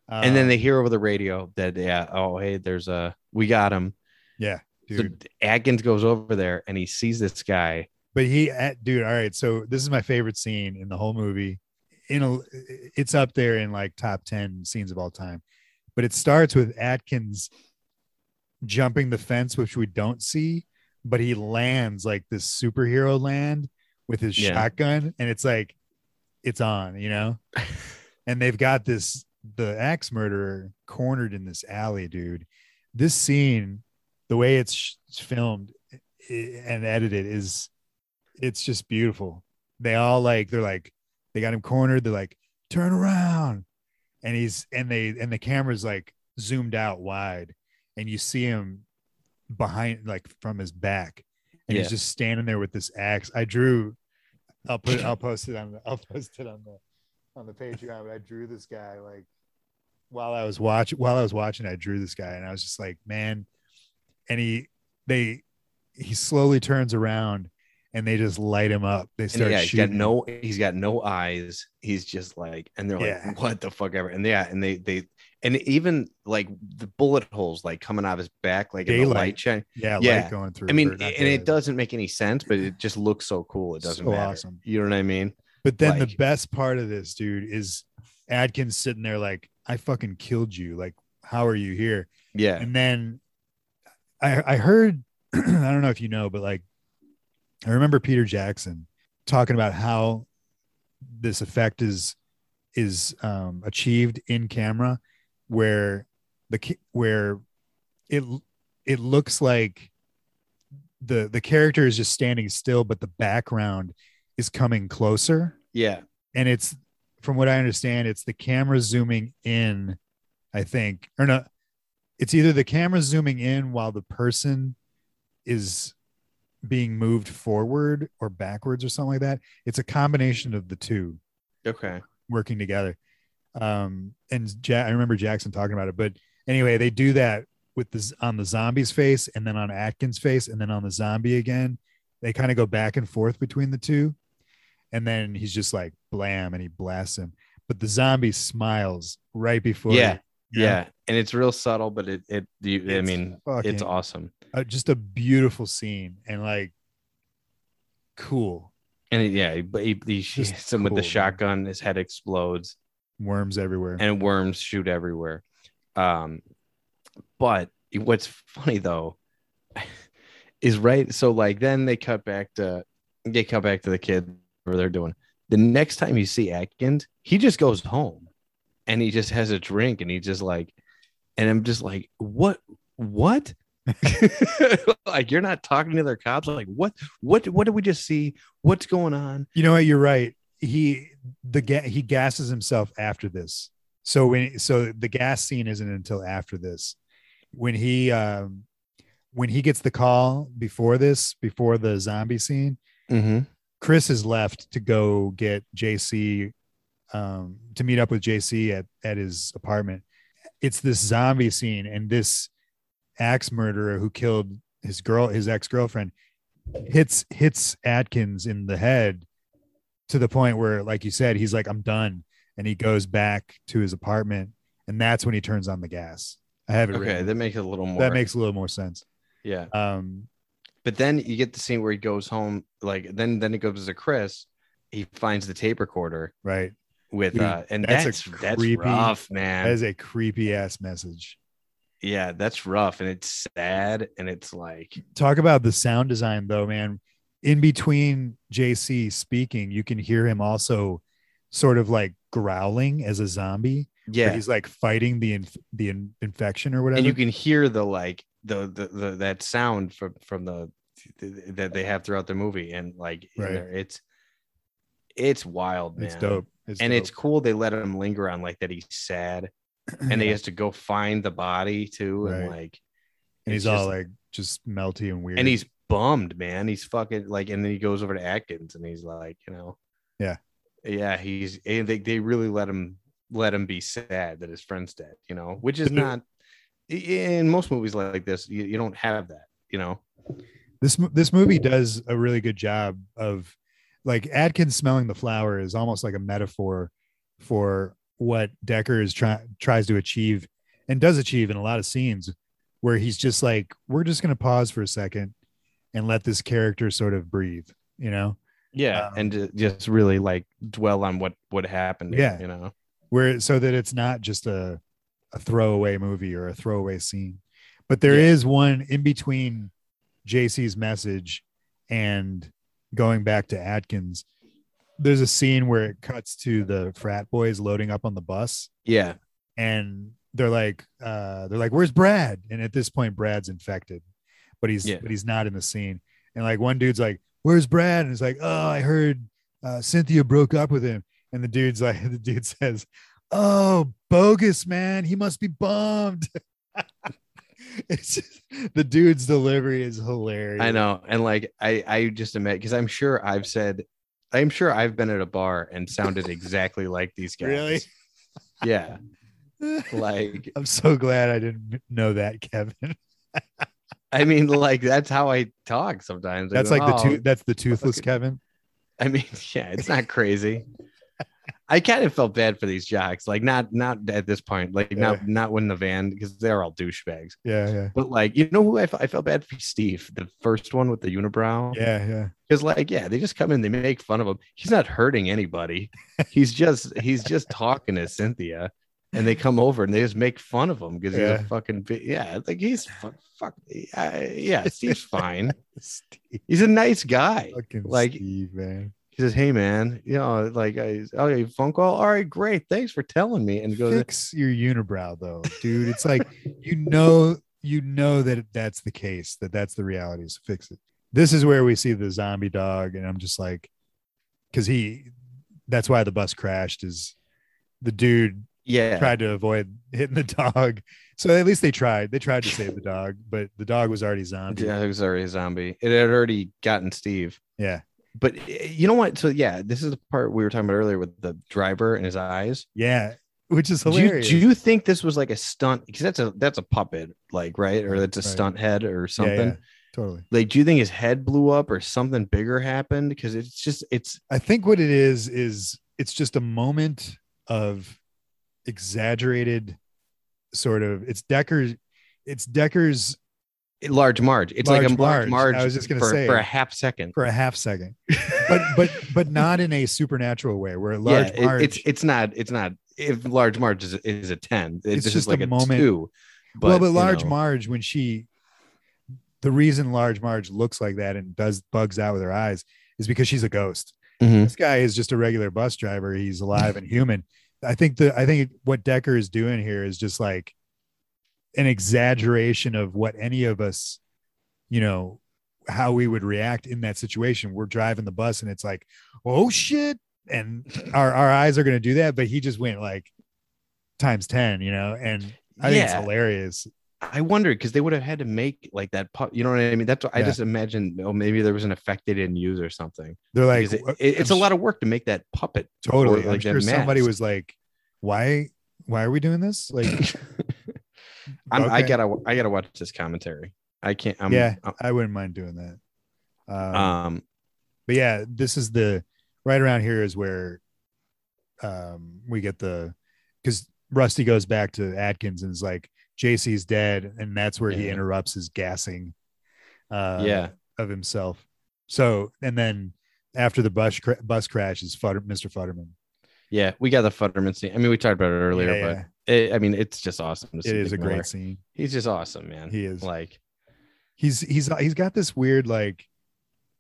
and then Um, they hear over the radio that yeah, oh hey, there's a we got him. yeah, dude. So Atkins goes over there and he sees this guy. but he at dude all right so this is my favorite scene in the whole movie in a it's up there in like top 10 scenes of all time but it starts with atkins jumping the fence which we don't see but he lands like this superhero land with his Yeah. shotgun and it's like it's on you know? And they've got this the axe murderer cornered in this alley dude. This scene the way it's filmed and edited is it's just beautiful. They all like they're like they got him cornered they're like turn around and he's and they and the camera's like zoomed out wide and you see him behind like from his back and Yeah. he's just standing there with this axe i drew i'll put i'll post it on the i'll post it on the on the patreon but i drew this guy like while i was watching while i was watching i drew this guy and i was just like man and he they he slowly turns around and they just light him up they start yeah, he's got no he's got no eyes. He's just like, and they're Yeah. like, what the fuck ever. And yeah, and they they and even like the bullet holes like coming out of his back, like in the light shine. yeah, Yeah. light going through I mean, and it doesn't make any sense, but it just looks so cool. It doesn't So matter. awesome. You know what I mean? But then the best part of this, dude, is Atkins sitting there like, I fucking killed you. Like, how are you here? Yeah. And then I I heard, I don't know if you know, but like I remember Peter Jackson talking about how this effect is is um achieved in camera where the where it it looks like the the character is just standing still but the background is coming closer Yeah. and it's from what I understand, it's the camera zooming in, I think, or no, it's either the camera zooming in while the person is being moved forward or backwards or something like that. It's a combination of the two Okay. working together. Um, and ja- I remember Jackson talking about it, but anyway, they do that with this on the zombie's face and then on Atkins' face and then on the zombie again. They kind of go back and forth between the two. And then he's just like blam and he blasts him. But the zombie smiles right before. Yeah. know? Yeah. And it's real subtle, but it it you, I mean it's awesome. Uh, just a beautiful scene and like cool. And it, yeah, but he, he hits him with cool, the man. shotgun, his head explodes, Worms everywhere. and worms shoot everywhere. Um, but what's funny though is right. So like then they cut back to they cut back to the kid where they're doing. The next time you see Atkins, he just goes home and he just has a drink and he just like, and I'm just like, what, what? like you're not talking to their cops. Like what, what, what did we just see? What's going on? You know what? You're right. He the ga- he gasses himself after this. So when so the gas scene isn't until after this. When he um when he gets the call before this, before the zombie scene, Mm-hmm. Chris is left to go get JC um to meet up with JC at at his apartment. It's this zombie scene and this axe murderer who killed his girl his ex-girlfriend hits hits Atkins in the head to the point where like you said he's like I'm done and he goes back to his apartment and that's when he turns on the gas. I have it Okay, written. that makes a little more. that makes a little more sense. yeah. Um But then you get the scene where he goes home, like then then he goes to Chris. He finds the tape recorder, right. with Dude, uh and that's that's that's, creepy- rough man is a creepy ass message. Yeah that's rough and it's sad and it's like Talk about the sound design though, man. In between JC speaking, you can hear him also sort of like growling as a zombie. yeah he's like fighting the inf- the in- infection or whatever. and you can hear the like the the, the that sound from from the that they have throughout the movie and like Right. there, it's it's wild man it's dope. It's and it's cool they let him linger on like that he's sad and he has to go find the body too and Right. like and it's he's all just- like just melty and weird. and he's bummed man he's fucking like and then he goes over to atkins and he's like you know Yeah. yeah he's and they, they really let him let him be sad that his friend's dead you know which is not in most movies like this you, you don't have that you know this mo- this movie does a really good job of like Atkins smelling the flower is almost like a metaphor for what Dekker is trying tries to achieve and does achieve in a lot of scenes where he's just like we're just going to pause for a second and let this character sort of breathe you know yeah Um, and just really like dwell on what what happened Yeah. you know where so that it's not just a a throwaway movie or a throwaway scene but there is Yeah. one in between JC's message and going back to Atkins there's a scene where it cuts to the frat boys loading up on the bus. Yeah. And they're like uh they're like where's Brad? And at this point Brad's infected but he's Yeah. but he's not in the scene. And like one dude's like where's Brad? And it's like oh I heard uh Cynthia broke up with him. And the dude's like the dude says oh bogus man. He must be bummed. It's just, the dude's delivery is hilarious. I know. And like I I just admit because I'm sure I've said I'm sure I've been at a bar and sounded exactly like these guys. Really? Yeah. Like i'm so glad i didn't know that kevin I mean, like that's how I talk sometimes. I that's go, like the "Oh, that's the toothless kevin I mean, yeah, it's not crazy. I kind of felt bad for these jocks, like not not at this point, like Yeah. not not when the van because they're all douchebags. yeah yeah But like, you know who I, I felt bad for? Steve, the first one with the unibrow. yeah yeah Because like, yeah, they just come in, they make fun of him. He's not hurting anybody. He's just he's just talking to Cynthia, and they come over and they just make fun of him because he's a fucking yeah, like he's fuck, fuck uh, yeah, Steve's fine. Steve, He's a nice guy. fucking Like- Steve, man. He says, "Hey man, you know, like, I, you phone call. All right, great, thanks for telling me." And goes, Fix your unibrow, though, dude. It's like you know, you know that that's the case, that that's the reality. So fix it. This is where we see the zombie dog, and I'm just like, because he, that's why the bus crashed. Is the dude "Yeah, tried to avoid hitting the dog? So at least they tried. They tried to save the dog, but the dog was already zombie. yeah, it was already a zombie. It had already gotten Steve." Yeah, But eh, you know what? So yeah, this is the part we were talking about earlier with the driver and his eyes. yeah, which is Do you, hilarious. do you think this was like a stunt? Because that's a that's a puppet, like right, or that's a Right. stunt head or Yeah, something. yeah, totally. Like, do you think his head blew up or something bigger happened? Because it's just it's I think what it is is it's just a moment of exaggerated sort of it's Dekker's it's Dekker's large Marge. It's Large like a large Marge. Marge. I was just gonna for, say. for a half second. for a half second. But but but not in a supernatural way where large yeah, it- Marge it's it's not it's not if large Marge is, is a ten. It's, It's just, just like a a, moment. two. well but large know, Marge when she the reason large Marge looks like that and does bugs out with her eyes is because she's a ghost. mhm. this guy is just a regular bus driver. He's alive and human. I think the I think what Dekker is doing here is just like an exaggeration of what any of us, you know, how we would react in that situation. We're driving the bus and it's like, oh shit. And our, our eyes are gonna do that, but he just went like times 10, you know, and I think it's hilarious. I wonder because they would have had to make like that. Pu- you know what I mean? That's what I just imagine. Oh, maybe there was an effect they didn't use or something. They're like, it- it's I'm a lot of work to make that puppet. totally. or, I'm sure somebody was like, why, why are we doing this? Like, I'm, I gotta I gotta watch this commentary. I can't. I'm, yeah, I'm- I wouldn't mind doing that. Um, um. but yeah, this is the right around here is where um we get the because Rusty goes back to Atkins and is like JC's dead, and that's where he interrupts his gassing uh yeah. of himself. So and then after the bus cra- bus crash is Futter, Mr. Futterman. Yeah, we got the Futterman scene. I mean, we talked about it earlier, Yeah, but it, I mean, it's just awesome. To it is a great scene. He's just awesome, man. He is. like, He's he's he's got this weird like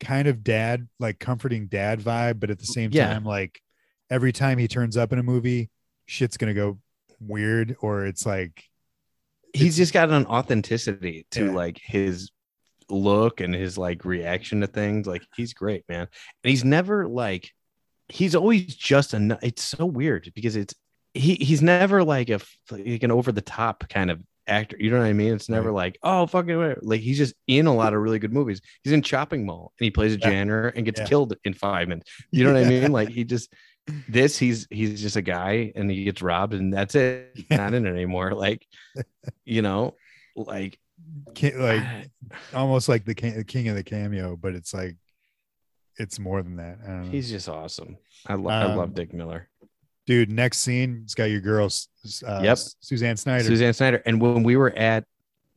kind of dad like comforting dad vibe, but at the same Yeah. time like every time he turns up in a movie, shit's gonna go weird or it's like he's just got an authenticity to Yeah. like his look and his like reaction to things. Like, he's great, man. And he's never like, he's always just a. It's so weird because it's he. He's never like a like an over the top kind of actor. You know what I mean? It's never like, oh fucking whatever. like he's just in a lot of really good movies. He's in Chopping Mall and he plays a Yeah. janitor and gets Yeah. killed in five minutes. You know what I mean? Like he just this he's he's just a guy and he gets robbed and that's it. He's Not in it anymore. Like you know, like ki- like almost like the king, the king of the cameo, but it's like it's more than that. I don't know. he's just awesome. I, lo- I love Um, Dick Miller. dude. Next scene, it's got your girl, uh, Yep. Suzanne Snyder. Suzanne Snyder. And when we were at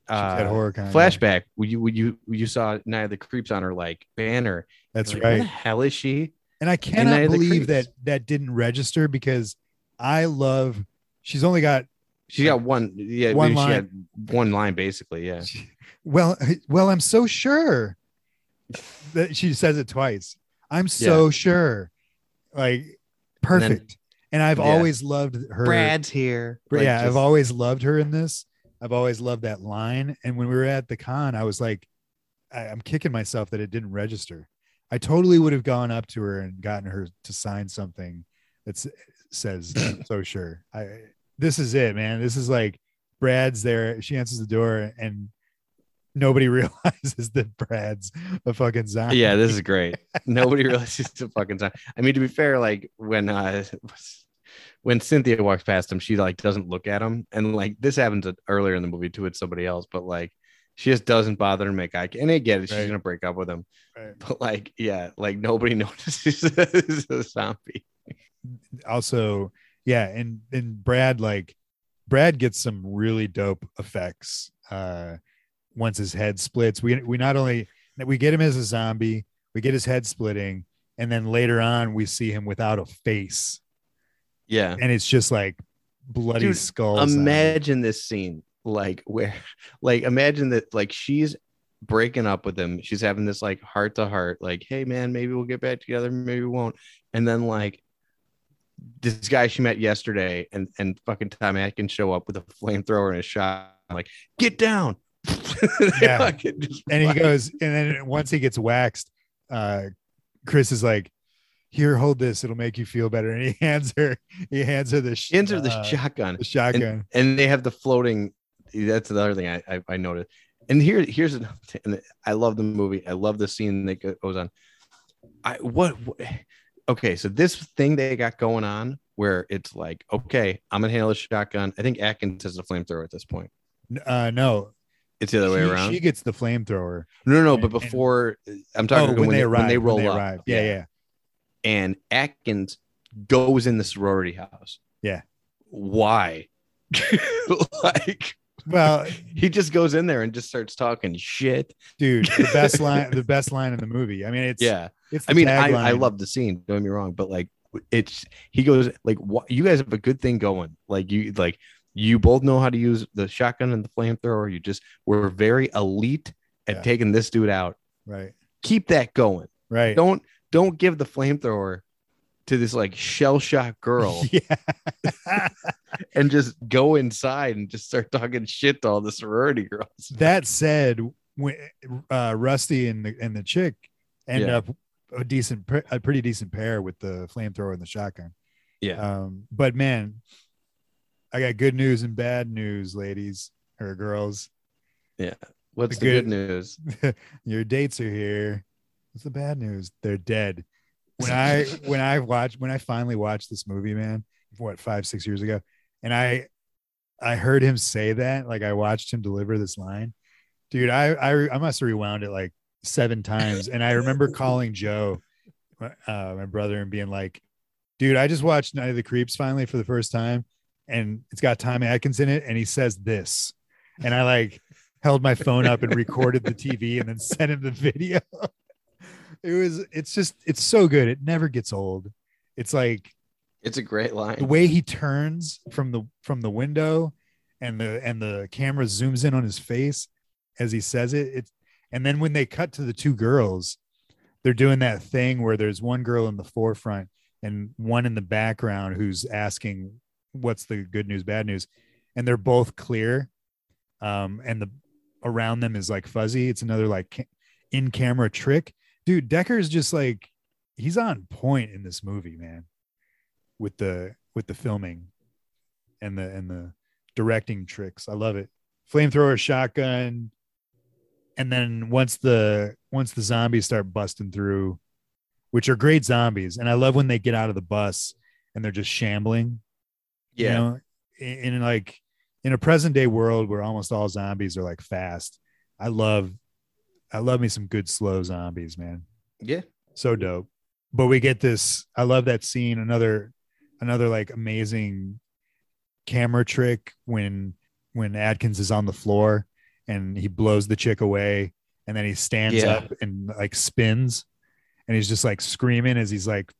She's at uh, HorrorCon, flashback, when you when you when you saw Night of the Creeps on her like banner. That's like, Where the right. hell is she? And I cannot believe that that didn't register because I love. She's only got She got one. Yeah, One she line. had one line basically. Yeah. well, well. I'm so sure she says it twice. I'm so sure, like perfect. And, I've yeah. always loved her. Brad's here. Like, yeah, I've always loved her in this. I've always loved that line. And when we were at the con, I was like, I, I'm kicking myself that it didn't register. I totally would have gone up to her and gotten her to sign something that s- says so sure. I this is it, man. This is like Brad's there. She answers the door and nobody realizes that Brad's a fucking zombie. yeah, this is great. Nobody realizes it's a fucking zombie. I mean, to be fair, like when uh when Cynthia walks past him, she like doesn't look at him, and like this happens earlier in the movie too with somebody else, but like she just doesn't bother to make eye. And I get it, she's Right. gonna break up with him, Right. but like, yeah, like nobody notices it's a zombie. also yeah and and brad like brad gets some really dope effects uh once his head splits we we not only we get him as a zombie we get his head splitting and then later on we see him without a face. Yeah, and it's just like bloody Dude, skulls imagine this scene like where like imagine that like she's breaking up with him. She's having this like heart to heart like hey man maybe we'll get back together maybe we won't. And then like this guy she met yesterday and and fucking tom atkins show up with a flamethrower and a shot I'm like get down Yeah. And he goes and then once he gets waxed uh chris is like here hold this. It'll make you feel better. And he hands her he hands her the, sh- hands her the uh, shotgun. the shotgun. and they have the floating that's the other thing I, I i noticed. And here here's another thing, and i love the movie. I love the scene that goes on. I what, what okay so this thing they got going on where it's like okay i'm gonna handle the shotgun. I think atkins has a flamethrower at this point. Uh no it's the other way around she gets the flamethrower no no no but and- and- before i'm oh, talking when, when, they arrive when they roll when they up arrive. yeah yeah and atkins goes in the sorority house Yeah. why like well he just goes in there and just starts talking shit dude the best line the best line in the movie i mean it's yeah it's I mean, I, I love the scene. Don't get me wrong, but like, it's he goes like, what? You guys have a good thing going. Like you, like you both know how to use the shotgun and the flamethrower. You just were very elite at Yeah. taking this dude out. right Keep that going. right Don't don't give the flamethrower to this like shell shocked girl yeah and just go inside and just start talking shit to all the sorority girls. that said when uh rusty and the and the chick end Yeah. up a decent a pretty decent pair with the flamethrower and the shotgun Yeah. um but man i got good news and bad news ladies or girls Yeah. What's the the good- good news? your dates are here. What's the bad news? They're dead. When I when I watched when I finally watched this movie, man, what five six years ago, and I I heard him say that, like I watched him deliver this line, dude. I I I must have rewound it like seven times, and I remember calling Joe, uh, my brother, and being like, dude, I just watched Night of the Creeps finally for the first time, and it's got Tommy Atkins in it, and he says this, and I like held my phone up and recorded the TV and then sent him the video. It was it's just it's so good. It never gets old. It's like It's a great line. the way he turns from the from the window and the and the camera zooms in on his face as he says it it's and then when they cut to the two girls they're doing that thing where there's one girl in the forefront and one in the background who's asking what's the good news bad news and they're both clear um and the around them is like fuzzy it's another like in camera trick dude dekker's just like he's on point in this movie man with the with the filming and the and the directing tricks. I love it. Flamethrower shotgun. And then once the once the zombies start busting through, which are great zombies, and I love when they get out of the bus and they're just shambling. You Yeah. know, in, in like in a present day world where almost all zombies are like fast. I love I love me some good slow zombies, man Yeah. so dope but we get this i love that scene another another like amazing camera trick when when atkins is on the floor and he blows the chick away and then he stands Yeah. up and like spins and he's just like screaming as he's like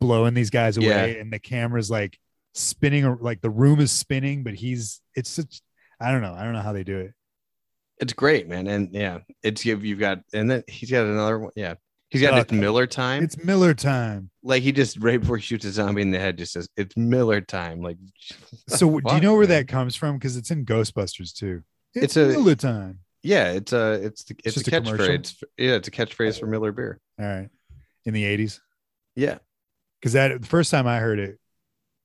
blowing these guys away and the camera's like spinning or like the room is spinning but he's it's such i don't know i don't know how they do it It's great, man. And yeah, it's you've you've got and then he's got another one. Yeah. He's got Fuck. this Miller time. it's miller time like he just right before he shoots a zombie in the head just says it's Miller time. Like so do you know where man? that comes from because it's in ghostbusters too It's a- miller time yeah, it's a it's the- it's, just a catchphrase. Yeah, it's a catchphrase for Miller beer. All right. In the 80s. Yeah. Because that the first time I heard it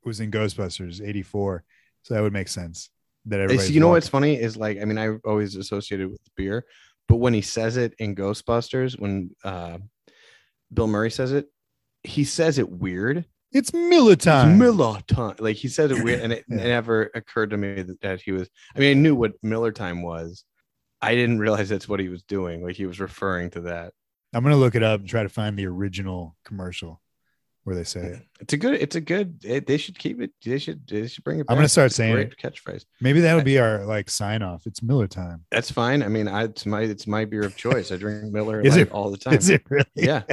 was in Ghostbusters 84. So that would make sense. That everybody you know what's funny is like I mean I've always associated with beer, but when he says it in Ghostbusters, when uh Bill Murray says it, he says it weird. it's Miller It's time. Miller time. Like he said it weird, and it Yeah. never occurred to me that, that he was. I mean, I knew what Miller time was. I didn't realize that's what he was doing. Like he was referring to that. I'm gonna look it up and try to find the original commercial where they say it. It's a good. It's a good. It, they should keep it. They should. They should bring it. I'm gonna start It's saying great catchphrase. Maybe that would be our like sign off. It's Miller time. That's fine. I mean, I it's my it's my beer of choice. I drink Miller Is it- all the time. Is it really? Yeah.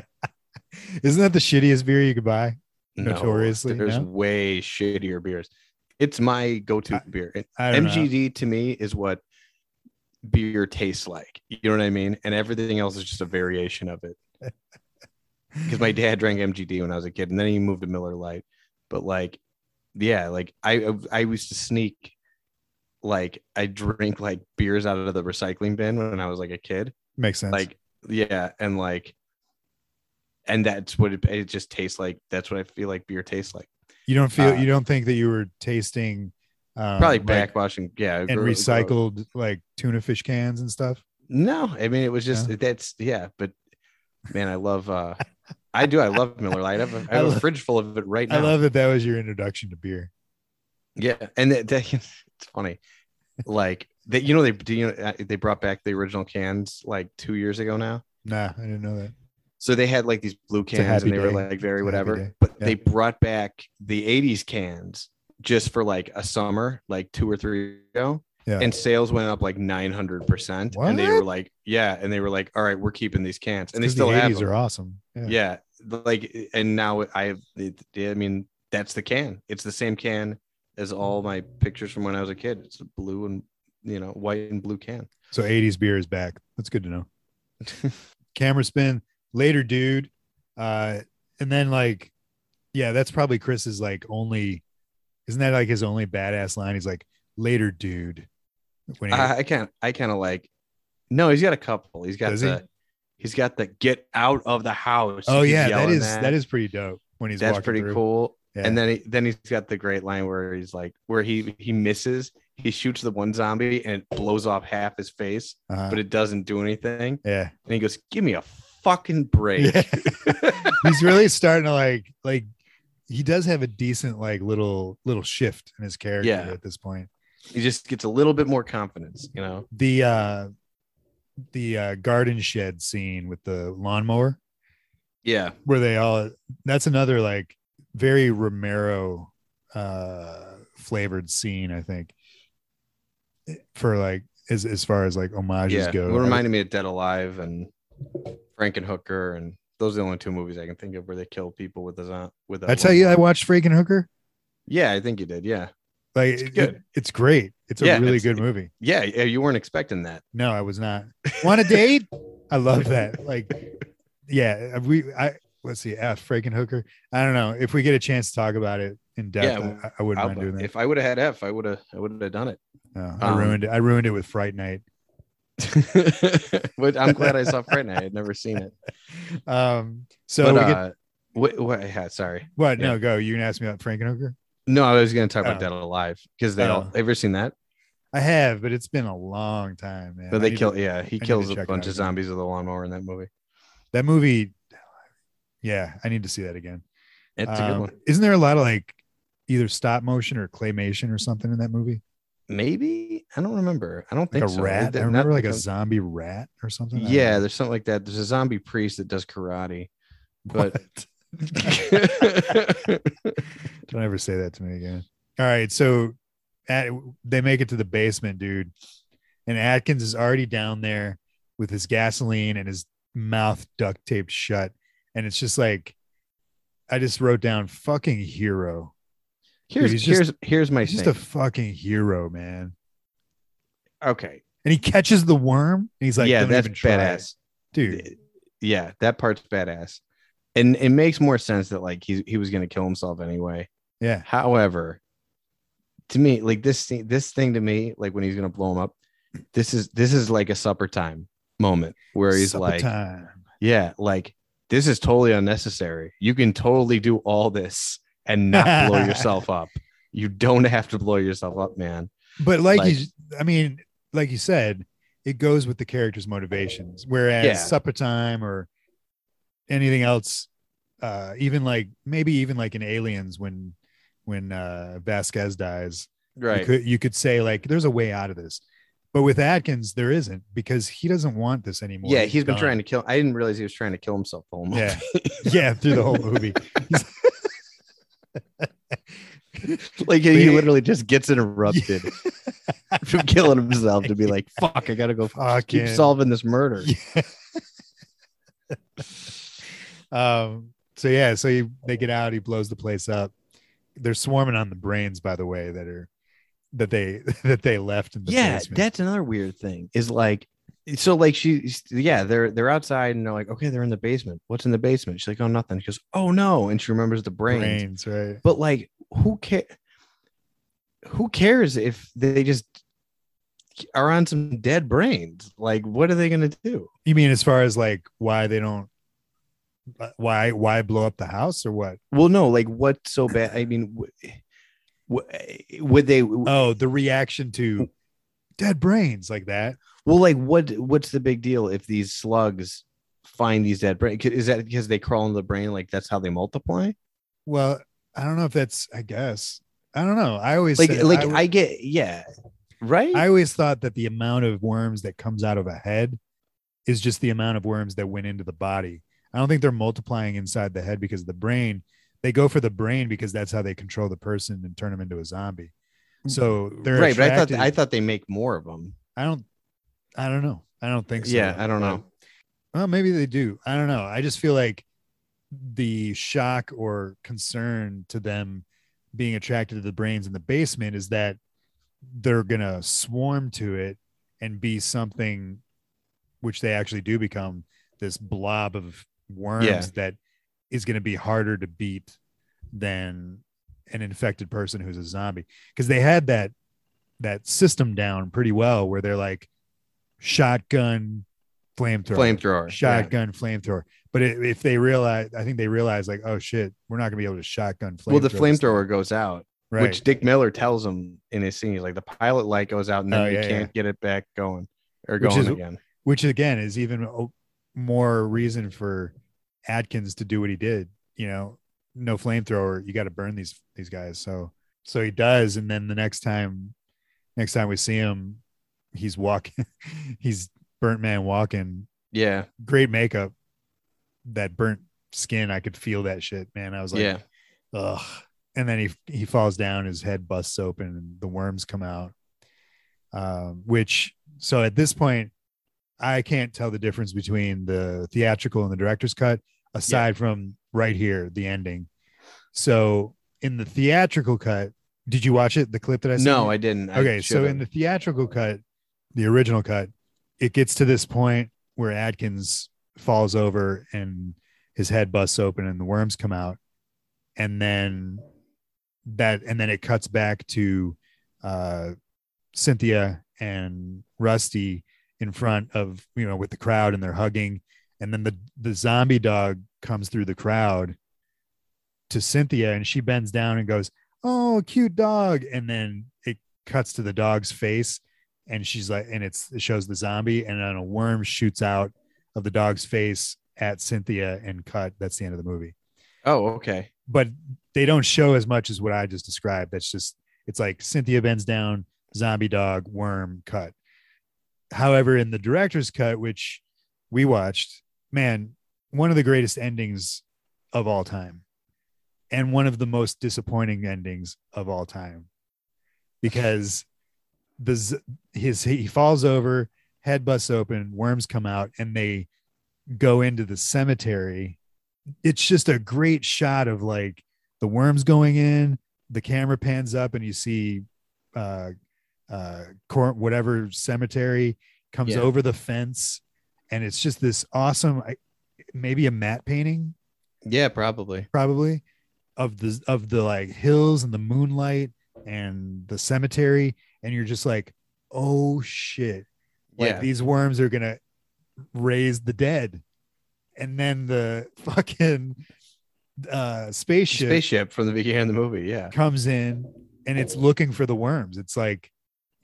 Isn't that the shittiest beer you could buy? No, Notoriously, there's no? way shittier beers. It's my go-to I- beer. Don't know. MGD to me is what beer tastes like. You know what I mean? And everything else is just a variation of it. Because my dad drank MGD when I was a kid, and then he moved to Miller Lite. But like, yeah, like I I used to sneak, like I drink like beers out of the recycling bin when I was like a kid. Makes sense. Like, yeah, and like, and that's what it, it just tastes like. That's what I feel like beer tastes like. you don't feel uh, you don't think that you were tasting um, Probably like, backwashing, yeah, and recycled like tuna fish cans and stuff. No, I mean it was just Yeah. that's yeah, but man, I love uh I do I love Miller Lite. I have a, I I have a love- fridge full of it right now. I love that that was your introduction to beer. yeah, and that, that it's funny, like that you know they do you know uh, they brought back the original cans like two years ago now. Nah, I didn't know that. So they had like these blue cans and they were like very a whatever, but Yeah. they brought back the '80s cans just for like a summer, like two or three ago. Yeah. And sales went up like 900%. And they were like, yeah. And they were like, all right, we're keeping these cans. And they still the have 80s them. are awesome. Yeah. yeah like and now i have it, i mean that's the can it's the same can as all my pictures from when i was a kid it's a blue and you know white and blue can So 80s beer is back. That's good to know. Camera spin later, dude. Uh, and then like, yeah, that's probably Chris's like only. Isn't that like his only badass line? He's like, later, dude. When he, i, I can't i kind of like no he's got a couple he's got Does he? the he's got the get out of the house oh yeah, that. that is pretty dope. When he's that's pretty through. cool Yeah. and then he then he's got the great line where he's like where he he misses he shoots the one zombie and it blows off half his face Uh-huh. but it doesn't do anything yeah, and he goes give me a fucking break yeah. he's really starting to like like he does have a decent like little little shift in his character Yeah. at this point. He just gets a little bit more confidence, you know. The uh the uh garden shed scene with the lawnmower Yeah, where they all that's another like very Romero uh flavored scene, I think. For like as as far as like homages yeah. go. It reminded me of Dead Alive and Frankenhooker and those are the only two movies I can think of where they kill people with a with. a I tell you, I watched Frankenhooker. Yeah, I think you did. Yeah, Like It's it- it's great. It's a Yeah, really it's- good movie. yeah, yeah. You weren't expecting that. No, I was not. Want a date? I love that. Like, yeah, we. I let's see. F Frankenhooker. I don't know if we get a chance to talk about it in depth. Yeah, I, I wouldn't I'll- mind doing that. if I would have had F, I would have. I would have done it. No, I um, ruined it. I ruined it with Fright Night. but I'm glad I saw Fright Night. I had never seen it. Um. So but we get uh, what, what? Yeah, sorry. what? No, go. You can ask me about Frankenhooker. No, I was going to talk about Oh. Dead Alive because they all. Oh. Ever seen that? I have, but it's been a long time, man. But they kill. to- yeah, he to kills a bunch of zombies with a lawnmower in that movie. that movie. Yeah, I need to see that again. It's a good Um, one. Isn't there a lot of like either stop motion or claymation or something in that movie? Maybe I don't remember. I don't Like think a so. rat. I remember like a zombie rat or something. Yeah, there's something like that. There's a zombie priest that does karate. But What? Don't ever say that to me again. All right, so at, they make it to the basement, dude, and Atkins is already down there with his gasoline and his mouth duct taped shut, and it's just like, I just wrote down fucking hero. here's he's just- here's here's my He's just a fucking hero, man. okay. And he catches the worm, and he's like, yeah, "Don't that's badass. dude. Yeah, that part's badass. And it makes more sense that like he he was gonna kill himself anyway. Yeah, However, to me, like this thing, this thing to me, like when he's gonna blow him up, this is this is like a supper time moment where he's Supper like, time. yeah, like this is totally unnecessary. You can totally do all this and not blow yourself up. You don't have to blow yourself up, man. But like, Like- you, I mean, like you said, it goes with the character's motivations. Whereas Yeah. supper time or anything else, uh, even like maybe even like in Aliens when when uh, Vasquez dies, you Right. could you could say like there's a way out of this. But with Atkins, there isn't because he doesn't want this anymore. yeah, he's been trying to kill. I didn't realize he was trying to kill himself the whole movie. Yeah, yeah, through the whole movie. like he literally just gets interrupted from killing himself to be like, "Fuck, I gotta go keep solving this murder." Um so yeah so he, they get out he blows the place up they're swarming on the brains by the way that are that they that they left in the yeah, basement. that's another weird thing. Is like, so like she, yeah, they're they're outside and they're like, okay, they're in the basement. What's in the basement? She's like, oh, nothing. She goes, oh no, and she remembers the brains. brains right But like, who care? Who cares if they just are on some dead brains? Like, what are they gonna do? you mean as far as like why they don't why why blow up the house or what Well, no, like what's so bad? I mean, w- w- would they? oh the reaction to dead brains like that Well, like what? What's the big deal if these slugs find these dead brains? Is that because they crawl into the brain? Like that's how they multiply? well i don't know if that's i guess i don't know i always Like, said- like I, I, get, yeah, right. I always thought that the amount of worms that comes out of a head is just the amount of worms that went into the body. I don't think they're multiplying inside the head because of the brain. They go for the brain because that's how they control the person and turn them into a zombie. So they're right, but I thought I thought they make more of them. I don't I don't know. I don't think so. Yeah, I don't know. Well, maybe they do. I don't know. I just feel like the shock or concern to them being attracted to the brains in the basement is that they're gonna swarm to it and be something which they actually do become this blob of worms Yeah. that is going to be harder to beat than an infected person who's a zombie because they had that that system down pretty well where they're like shotgun flamethrower Flamethrower. yeah. shotgun flamethrower but if they realize i think they realize like oh shit we're not gonna be able to shotgun flamethrower Well, the flamethrower goes out, right which Dick Miller tells him in his scene. Like, the pilot light goes out, and then Oh, you can't get it back going or Which going is- again. which again is even more reason for Atkins to do what he did. You know, no flamethrower, you got to burn these these guys. So so he does, and then the next time, next time we see him, he's walking, he's burnt man walking. Yeah, Great makeup, that burnt skin, I could feel that shit, man. I was like, yeah. ugh. And then he he falls down, his head busts open, and the worms come out. Um, which so at this point, I can't tell the difference between the theatrical and the director's cut. aside from right here, the ending. So in the theatrical cut, did you watch it? The clip that I sent No? I didn't. I okay so in the theatrical cut the original cut it gets to this point where atkins falls over and his head busts open and the worms come out and then that and then it cuts back to uh cynthia and rusty in front of you know with the crowd and they're hugging. And then the the zombie dog comes through the crowd to cynthia and she bends down and goes oh cute dog. And then it cuts to the dog's face and she's like and it's it shows the zombie and then a worm shoots out of the dog's face at cynthia and cut. That's the end of the movie. Oh, okay. but they don't show as much as what i just described. That's just it's like cynthia bends down zombie dog worm cut however in the director's cut which we watched man one of the greatest endings of all time and one of the most disappointing endings of all time because the his he falls over head busts open worms come out and they go into the cemetery. It's just a great shot of like the worms going in the camera pans up and you see uh uh cor- whatever cemetery comes Yeah. over the fence and it's just this awesome I- maybe a matte painting Yeah, probably. probably of the of the like hills and the moonlight and the cemetery and you're just like oh shit like yeah. these worms are gonna raise the dead and then the fucking uh spaceship, Spaceship from the beginning of the movie. Yeah. comes in and it's looking for the worms it's like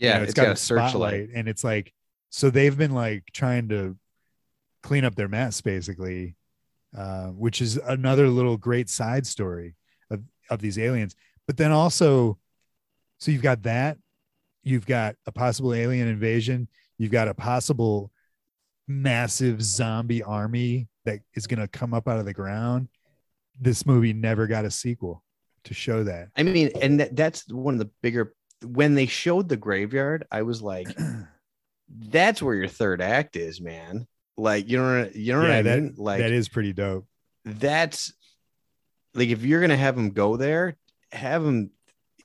you Yeah. know, it's got, a searchlight. spotlight and it's like so they've been like trying to clean up their mess basically uh, which is another little great side story of, of these aliens but then also so you've got that you've got a possible alien invasion you've got a possible massive zombie army that is going to come up out of the ground this movie never got a sequel to show that I mean, and that, that's one of the bigger. When they showed the graveyard, I was like, "That's where your third act is, man." Like, you know, you know what I that, mean? Like, that is pretty dope that's like if you're gonna have them go there, have them,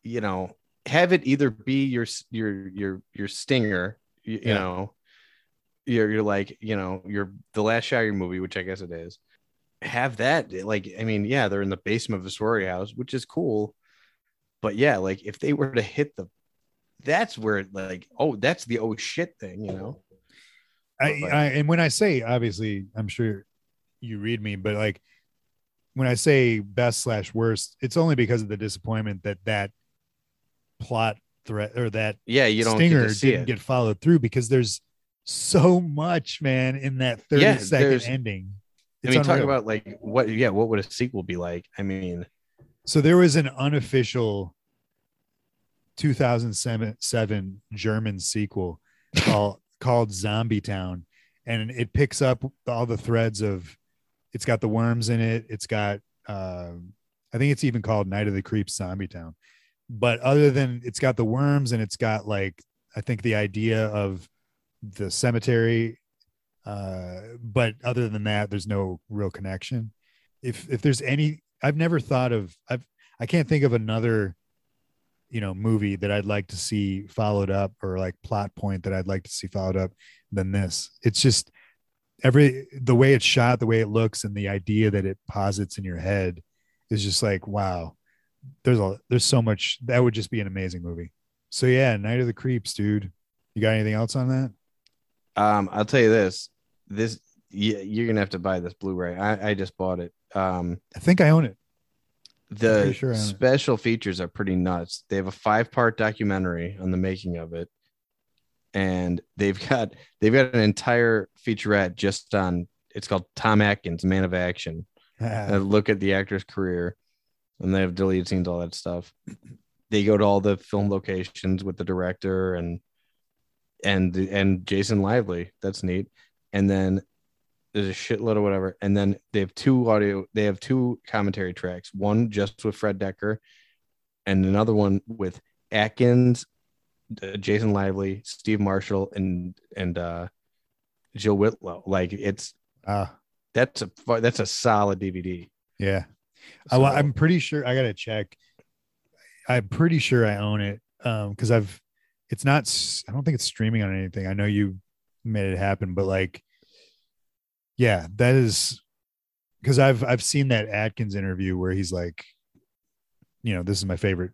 you know, have it either be your your your your stinger, you, you know, you're you're like you know your the last shot of your movie, which I guess it is. Have that like I mean, yeah, they're in the basement of a sorority house, which is cool, but yeah, like if they were to hit the, that's where like oh that's the oh shit thing, you know. I, But- I and when I say obviously, I'm sure you read me, but like when I say best slash worst, it's only because of the disappointment that that plot threat or that Yeah, you don't stinger get didn't it. get followed through because there's so much man in that 30 Yeah, second ending. I It's mean, talk about like what yeah, what would a sequel be like? I mean, So there was an unofficial 2007 German sequel called called Zombie Town, and it picks up all the threads of. It's got the worms in it. It's got. Um, I think it's even called Night of the Creeps Zombie Town, but other than it's got the worms and it's got like I think the idea of the cemetery, uh, but other than that, there's no real connection. If if there's any, I've never thought of I've I can't think of another, you know, movie that I'd like to see followed up or like plot point that I'd like to see followed up than this. It's just every the way it's shot, the way it looks, and the idea that it posits in your head is just like wow. There's a there's so much that would just be an amazing movie. So yeah, Night of the Creeps, dude. You got anything else on that? um, I'll tell you this: this you, you're gonna have to buy this Blu-ray. I, I just bought it. Um, I think I own it. the sure own it. special features are pretty nuts. They have a five-part documentary on the making of it, and they've got they've got an entire featurette just on. It's called Tom Atkins, Man of Action. look at the actor's career and they have deleted scenes all that stuff they go to all the film locations with the director and and and jason lively that's neat and then there's a shitload of whatever and then they have two audio they have two commentary tracks one just with fred dekker and another one with atkins uh, jason lively steve marshall and and uh joe whitlow like it's Ah, That's a that's a solid DVD. Yeah. I, So- wa- I'm pretty sure I gotta check. I'm pretty sure I own it um because I've it's not I don't think it's streaming on anything. I know you made it happen, but like yeah, that is because I've I've seen that Atkins interview where he's like, you know, this is my favorite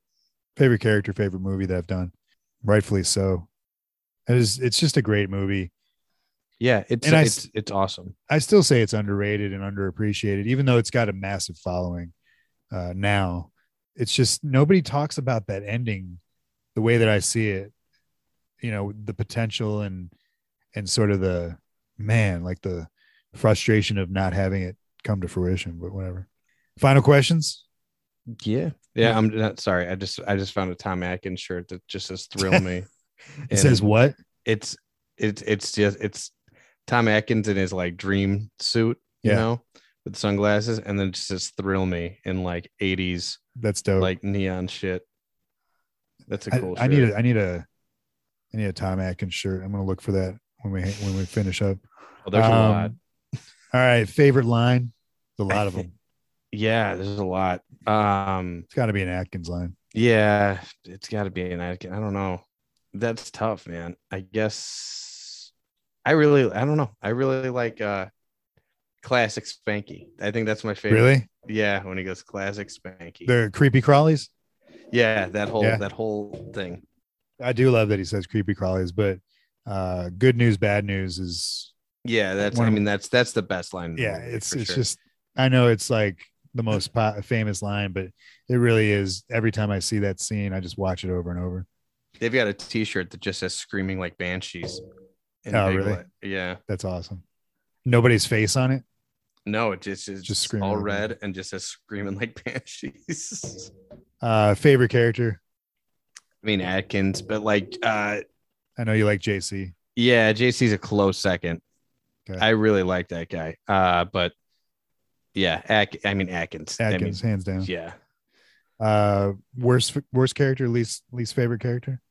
favorite character, favorite movie that I've done. Rightfully so. It is it's just a great movie. yeah, it's And I it's it's awesome. I still say it's underrated and underappreciated, even though it's got a massive following uh, now. It's just nobody talks about that ending the way that I see it. You know, the potential and and sort of the man, like the frustration of not having it come to fruition. But whatever. Final questions. Yeah, yeah. I'm not sorry. I just I just found a Tom Atkins shirt that just says "Thrill Me." It says what? It's it's it's just it's Tom Atkins in his like dream suit, you Yeah. know, with sunglasses, and then it just says "Thrill Me" in like 80s That's dope. like neon shit. That's a cool. I need a I need a I need a Tom Atkins shirt. I'm gonna look for that when we when we finish up. Oh, there's a Um, lot. All right, favorite line. There's a lot of them. Yeah, there's a lot. Um, It's got to be an Atkins line. yeah, it's got to be an Atkins. I don't know. That's tough, man. I guess I really, I don't know. I really like uh classic Spanky. I think that's my favorite. Really? Yeah, when he goes classic Spanky. The creepy crawlies. yeah, that whole Yeah. that whole thing. I do love that he says creepy crawlies, but uh, good news, bad news is Yeah, that's. One I mean, that's that's the best line. yeah, it's it's sure. just I know it's like the most po- famous line, but it really is. Every time I see that scene, I just watch it over and over. They've got a T-shirt that just says "Screaming like banshees." in Oh, really? le- Yeah. That's awesome. Nobody's face on it. No, it just is Just screaming all like red and just says "Screaming like banshees." Uh, favorite character. I mean Atkins, but like, uh, I know you like JC. yeah, JC's a close second. Okay. I really like that guy. Uh, but yeah, Ak- I mean Atkins. Atkins, hands down. yeah. Uh, worst worst character, least least favorite character.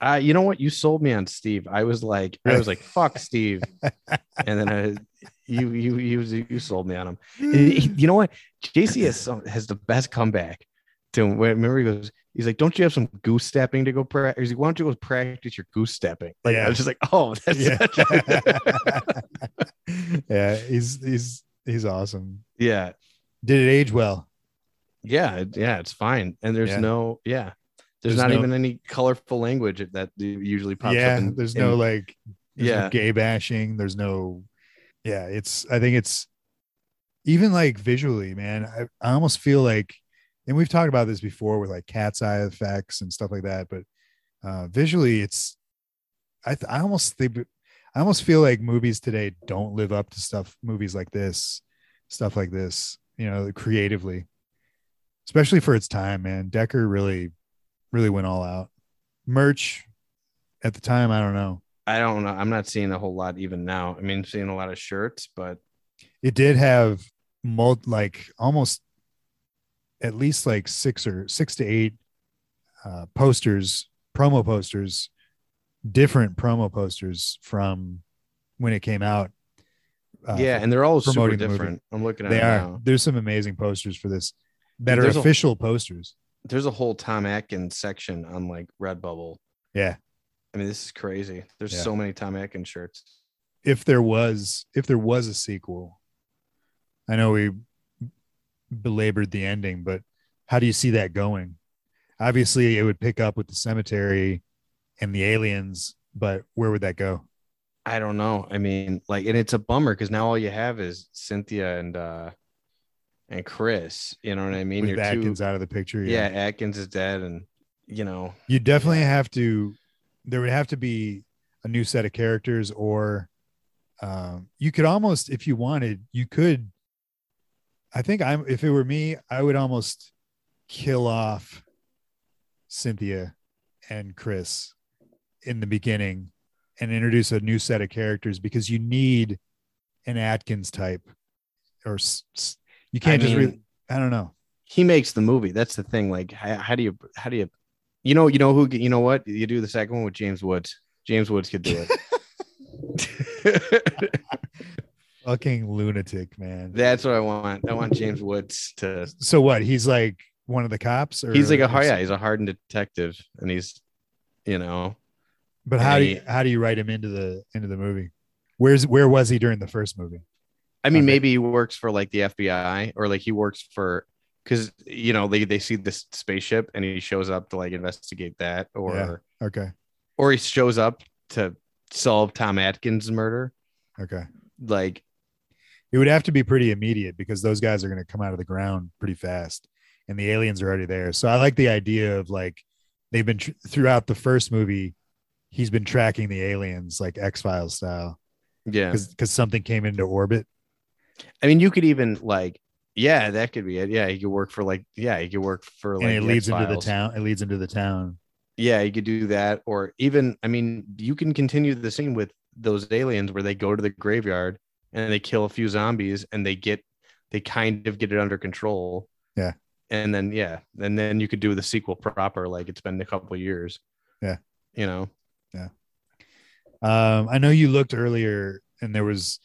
Uh, you know what? You sold me on Steve. I was like, I was like, fuck Steve. and then I, you, you, you, you sold me on him. He- you know what? JC has some, has the best comeback. To when remember he goes, he's like, "Don't you have some goose stepping to go practice?" He's like, "Why don't you go practice your goose stepping?" Like Yeah. I was just like, "Oh, that's yeah, such- yeah. He's he's he's awesome. yeah, Did it age well? yeah, yeah." It's fine, and there's Yeah. no, yeah, there's, There's not no- even any colorful language that usually pops yeah. up. In, there's in- no like. There's no Yeah. gay bashing. There's no. Yeah, it's. I think it's even like visually, man. I, I almost feel like, and we've talked about this before with like cat's eye effects and stuff like that, but uh visually, it's. I th- I almost think I almost feel like movies today don't live up to stuff movies like this, stuff like this. You know, creatively, especially for its time, man. Dekker really, really went all out. Merch at the time, I don't know. I don't know. I'm not seeing a whole lot even now. I mean, seeing a lot of shirts, but it did have mul- like almost at least like six or six to eight uh, posters, promo posters, different promo posters from when it came out. Uh, yeah, and they're all super promoting movie. different. I'm looking at they are. now. There's some amazing posters for this that are There's a- official posters. There's a whole Tom Atkins section on like Redbubble. Yeah. I mean, this is crazy. There's Yeah. so many Tom Atkins shirts. If there was, if there was a sequel, I know we belabored the ending, but how do you see that going? Obviously, it would pick up with the cemetery and the aliens, but where would that go? I don't know. I mean, like, and it's a bummer because now all you have is Cynthia and uh and Chris. You know what I mean? With You're Atkins two, out of the picture, yeah. Atkins is dead, and you know, you definitely have to. There would have to be a new set of characters, or um, you could almost, if you wanted, you could. I think I'm. If it were me, I would almost kill off Cynthia and Chris in the beginning and introduce a new set of characters because you need an Atkins type, or you can't I just. Mean, I don't know. he makes the movie. That's the thing. Like, how, how do you, how do you, you know, you know who, you know what? You do the second one with James Woods. James Woods could do it. fucking lunatic, man. That's what I want. I want James Woods to. so what? He's like one of the cops, or He's like a hard, yeah, he's a hardened detective, and he's, you know, But how do you how do you write him into the into the movie? Where's where was he during the first movie? I mean, Okay. maybe he works for like the FBI or like he works for because you know they they see this spaceship and he shows up to like investigate that or Yeah. Okay, or he shows up to solve Tom Atkins' murder. okay. Like, It would have to be pretty immediate because those guys are going to come out of the ground pretty fast, and the aliens are already there. So I like the idea of like they've been tr- throughout the first movie. He's been tracking the aliens like X Files style yeah, because something came into orbit. I mean, you could even like, yeah, that could be it. Yeah, he could work for like, yeah, he could work for like and it leads into the town. It leads into the town. Yeah, you could do that, or even, I mean, you can continue the scene with those aliens where they go to the graveyard and they kill a few zombies and they get, they kind of get it under control. Yeah. and then yeah, and then you could do the sequel proper, like it's been a couple of years. Yeah. you know, Yeah. Um, I know you looked earlier, and there was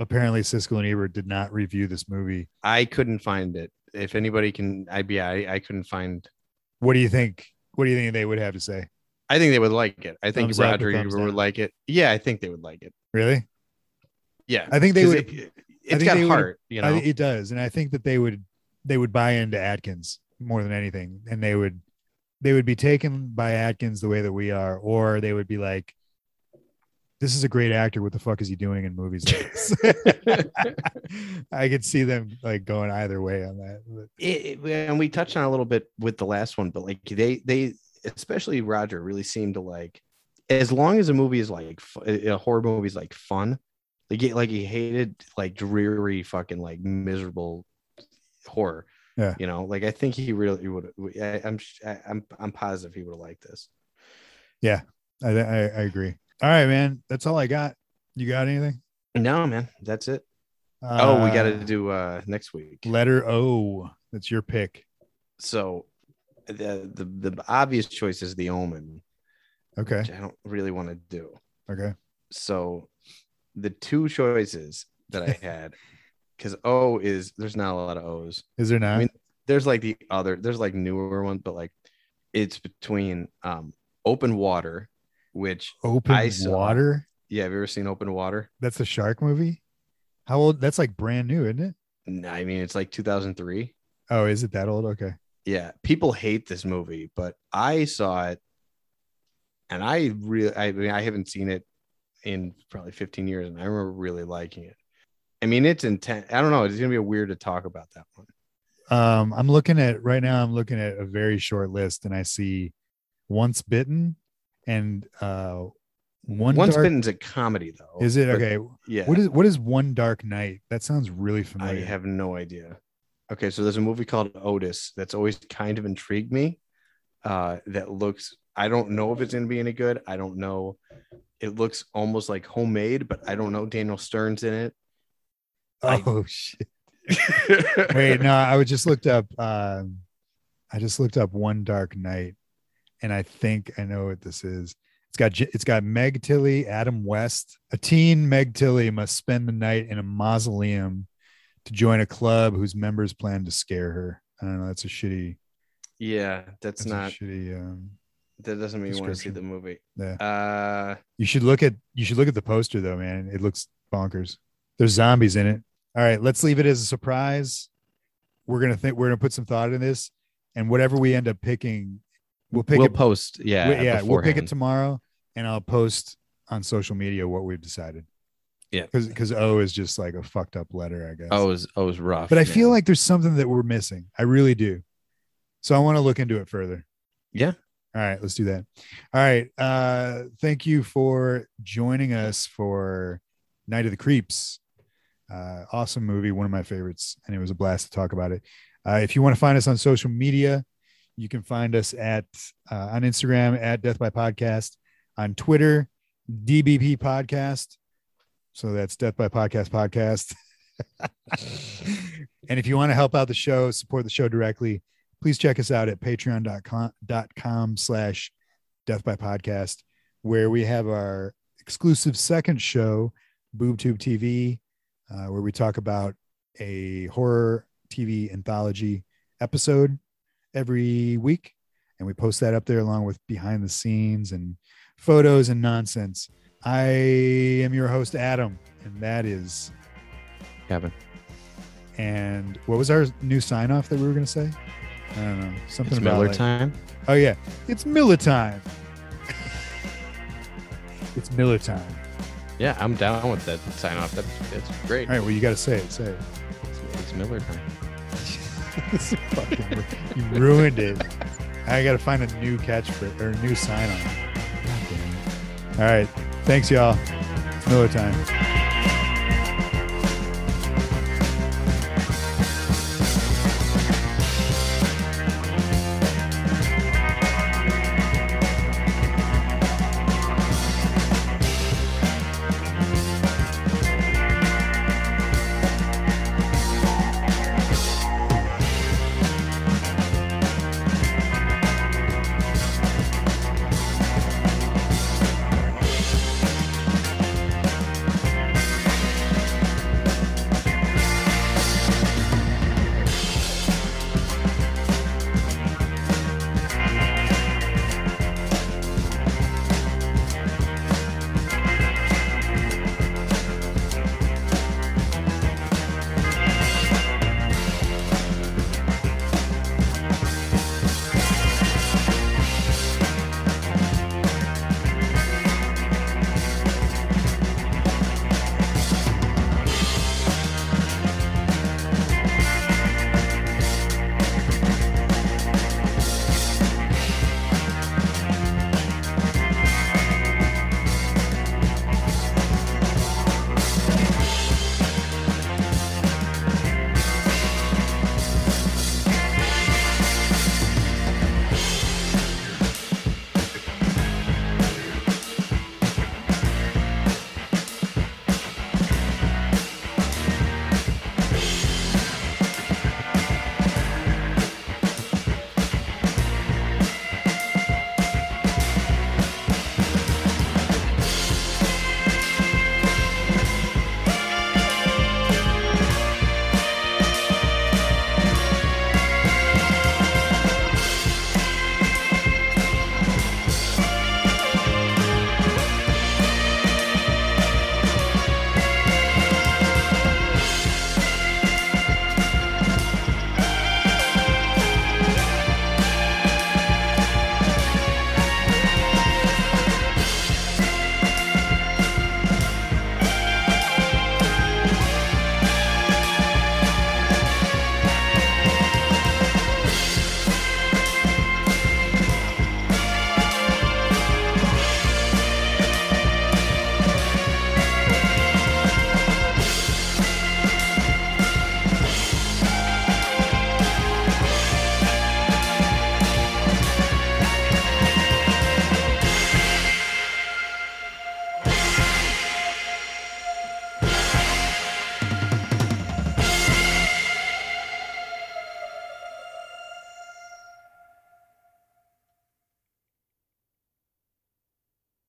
apparently Siskel and Ebert did not review this movie. I couldn't find it. If anybody can, I be, I, I couldn't find. What do you think? What do you think they would have to say? I think they would like it. I think Thumbs Roger would down? like it. Yeah, I think they would like it. Really? Yeah, I think they would- It, has got they would- heart, you know. it does, and I think that they would they would buy into Atkins more than anything, and they would they would be taken by Atkins the way that we are, or they would be like, "This is a great actor. What the fuck is he doing in movies like this?" I could see them like going either way on that. it- and we touched on a little bit with the last one, but like they they especially Roger really seemed to like as long as a movie is like a horror movie is like fun, like he, like he hated like dreary fucking like miserable horror. Yeah. you know, like I think he really would. I, I'm I'm I'm positive he would have liked this. I, I I agree. All right, man. That's all I got. You got anything? No, man, that's it. oh, we got to Uh, do uh next week. letter O. That's your pick. So the the the obvious choice is the Omen, Okay. which I don't really want to do. Okay. so the two choices that I had, because O is there's not a lot of O's. Is there not? I mean, There's like the other, there's like newer ones, but like it's between um open water, which Open I saw- water. yeah, have you ever seen open water? That's a shark movie. How old? That's like brand new, isn't it? No, I mean it's like 2003. Oh, is it that old? Okay. Yeah, people hate this movie, but I saw it, and I really, I mean, I haven't seen it in probably 15 years, and I remember really liking it. I mean, it's intense. I don't know. It's gonna be weird to talk about that one. Um, I'm looking at right now. I'm looking at a very short list, and I see Once Bitten and uh, One Once Dark. Bitten's a comedy, though. Is it but okay? Yeah. What is what is One Dark Night? That sounds really familiar. I have no idea. Okay, so there's a movie called Otis that's always kind of intrigued me. Uh, that looks. I don't know if it's gonna be any good. I don't know. It looks almost like homemade, but I don't know. Daniel Stern's in it. I- oh shit! Wait, no, I was just looked up. Um, I just looked up One Dark Night, and I think I know what this is. It's got it's got Meg Tilly, Adam West. A teen Meg Tilly must spend the night in a mausoleum to join a club whose members plan to scare her. I don't know. That's a shitty. Yeah, that's, That's not. a shitty. Um, That doesn't mean you want to see the movie. yeah. Uh, You should look at you should look at the poster though, man. It looks bonkers. There's zombies in it. All right, let's leave it as a surprise. We're gonna think we're gonna put some thought in this, and whatever we end up picking, we'll pick we'll it. post. Yeah, we- yeah, we'll pick it tomorrow, and I'll post on social media what we've decided. Yeah. because because O is just like a fucked up letter, I guess. Oh, it was oh, was rough. but I feel like there's something that we're missing. I really do. So I want to look into it further. Yeah. All right, let's do that. All right. Uh thank you for joining us for Night of the Creeps. Uh awesome movie, one of my favorites, and it was a blast to talk about it. Uh if you want to find us on social media, you can find us at uh, on Instagram at Death by Podcast, on Twitter, DBP Podcast. So that's Death by Podcast Podcast. and if you want to help out the show, support the show directly, please check us out at patreon.com slash death by podcast, where we have our exclusive second show, BoobTube TV, uh, where we talk about a horror TV anthology episode every week. And we post that up there along with behind the scenes and photos and nonsense. I am your host, Adam, and that is. Kevin. And what was our new sign off that we were going to say? I don't know. Something It's about Miller like- time. Oh yeah, it's Miller time. it's Miller time. Yeah, I'm down with that sign off. That's that's great. All right, well you got to say it. Say it. It's, it's Miller time. Fucking- you ruined it. I got to find a new catchphrase or a new sign on. All right, thanks y'all. It's Miller time.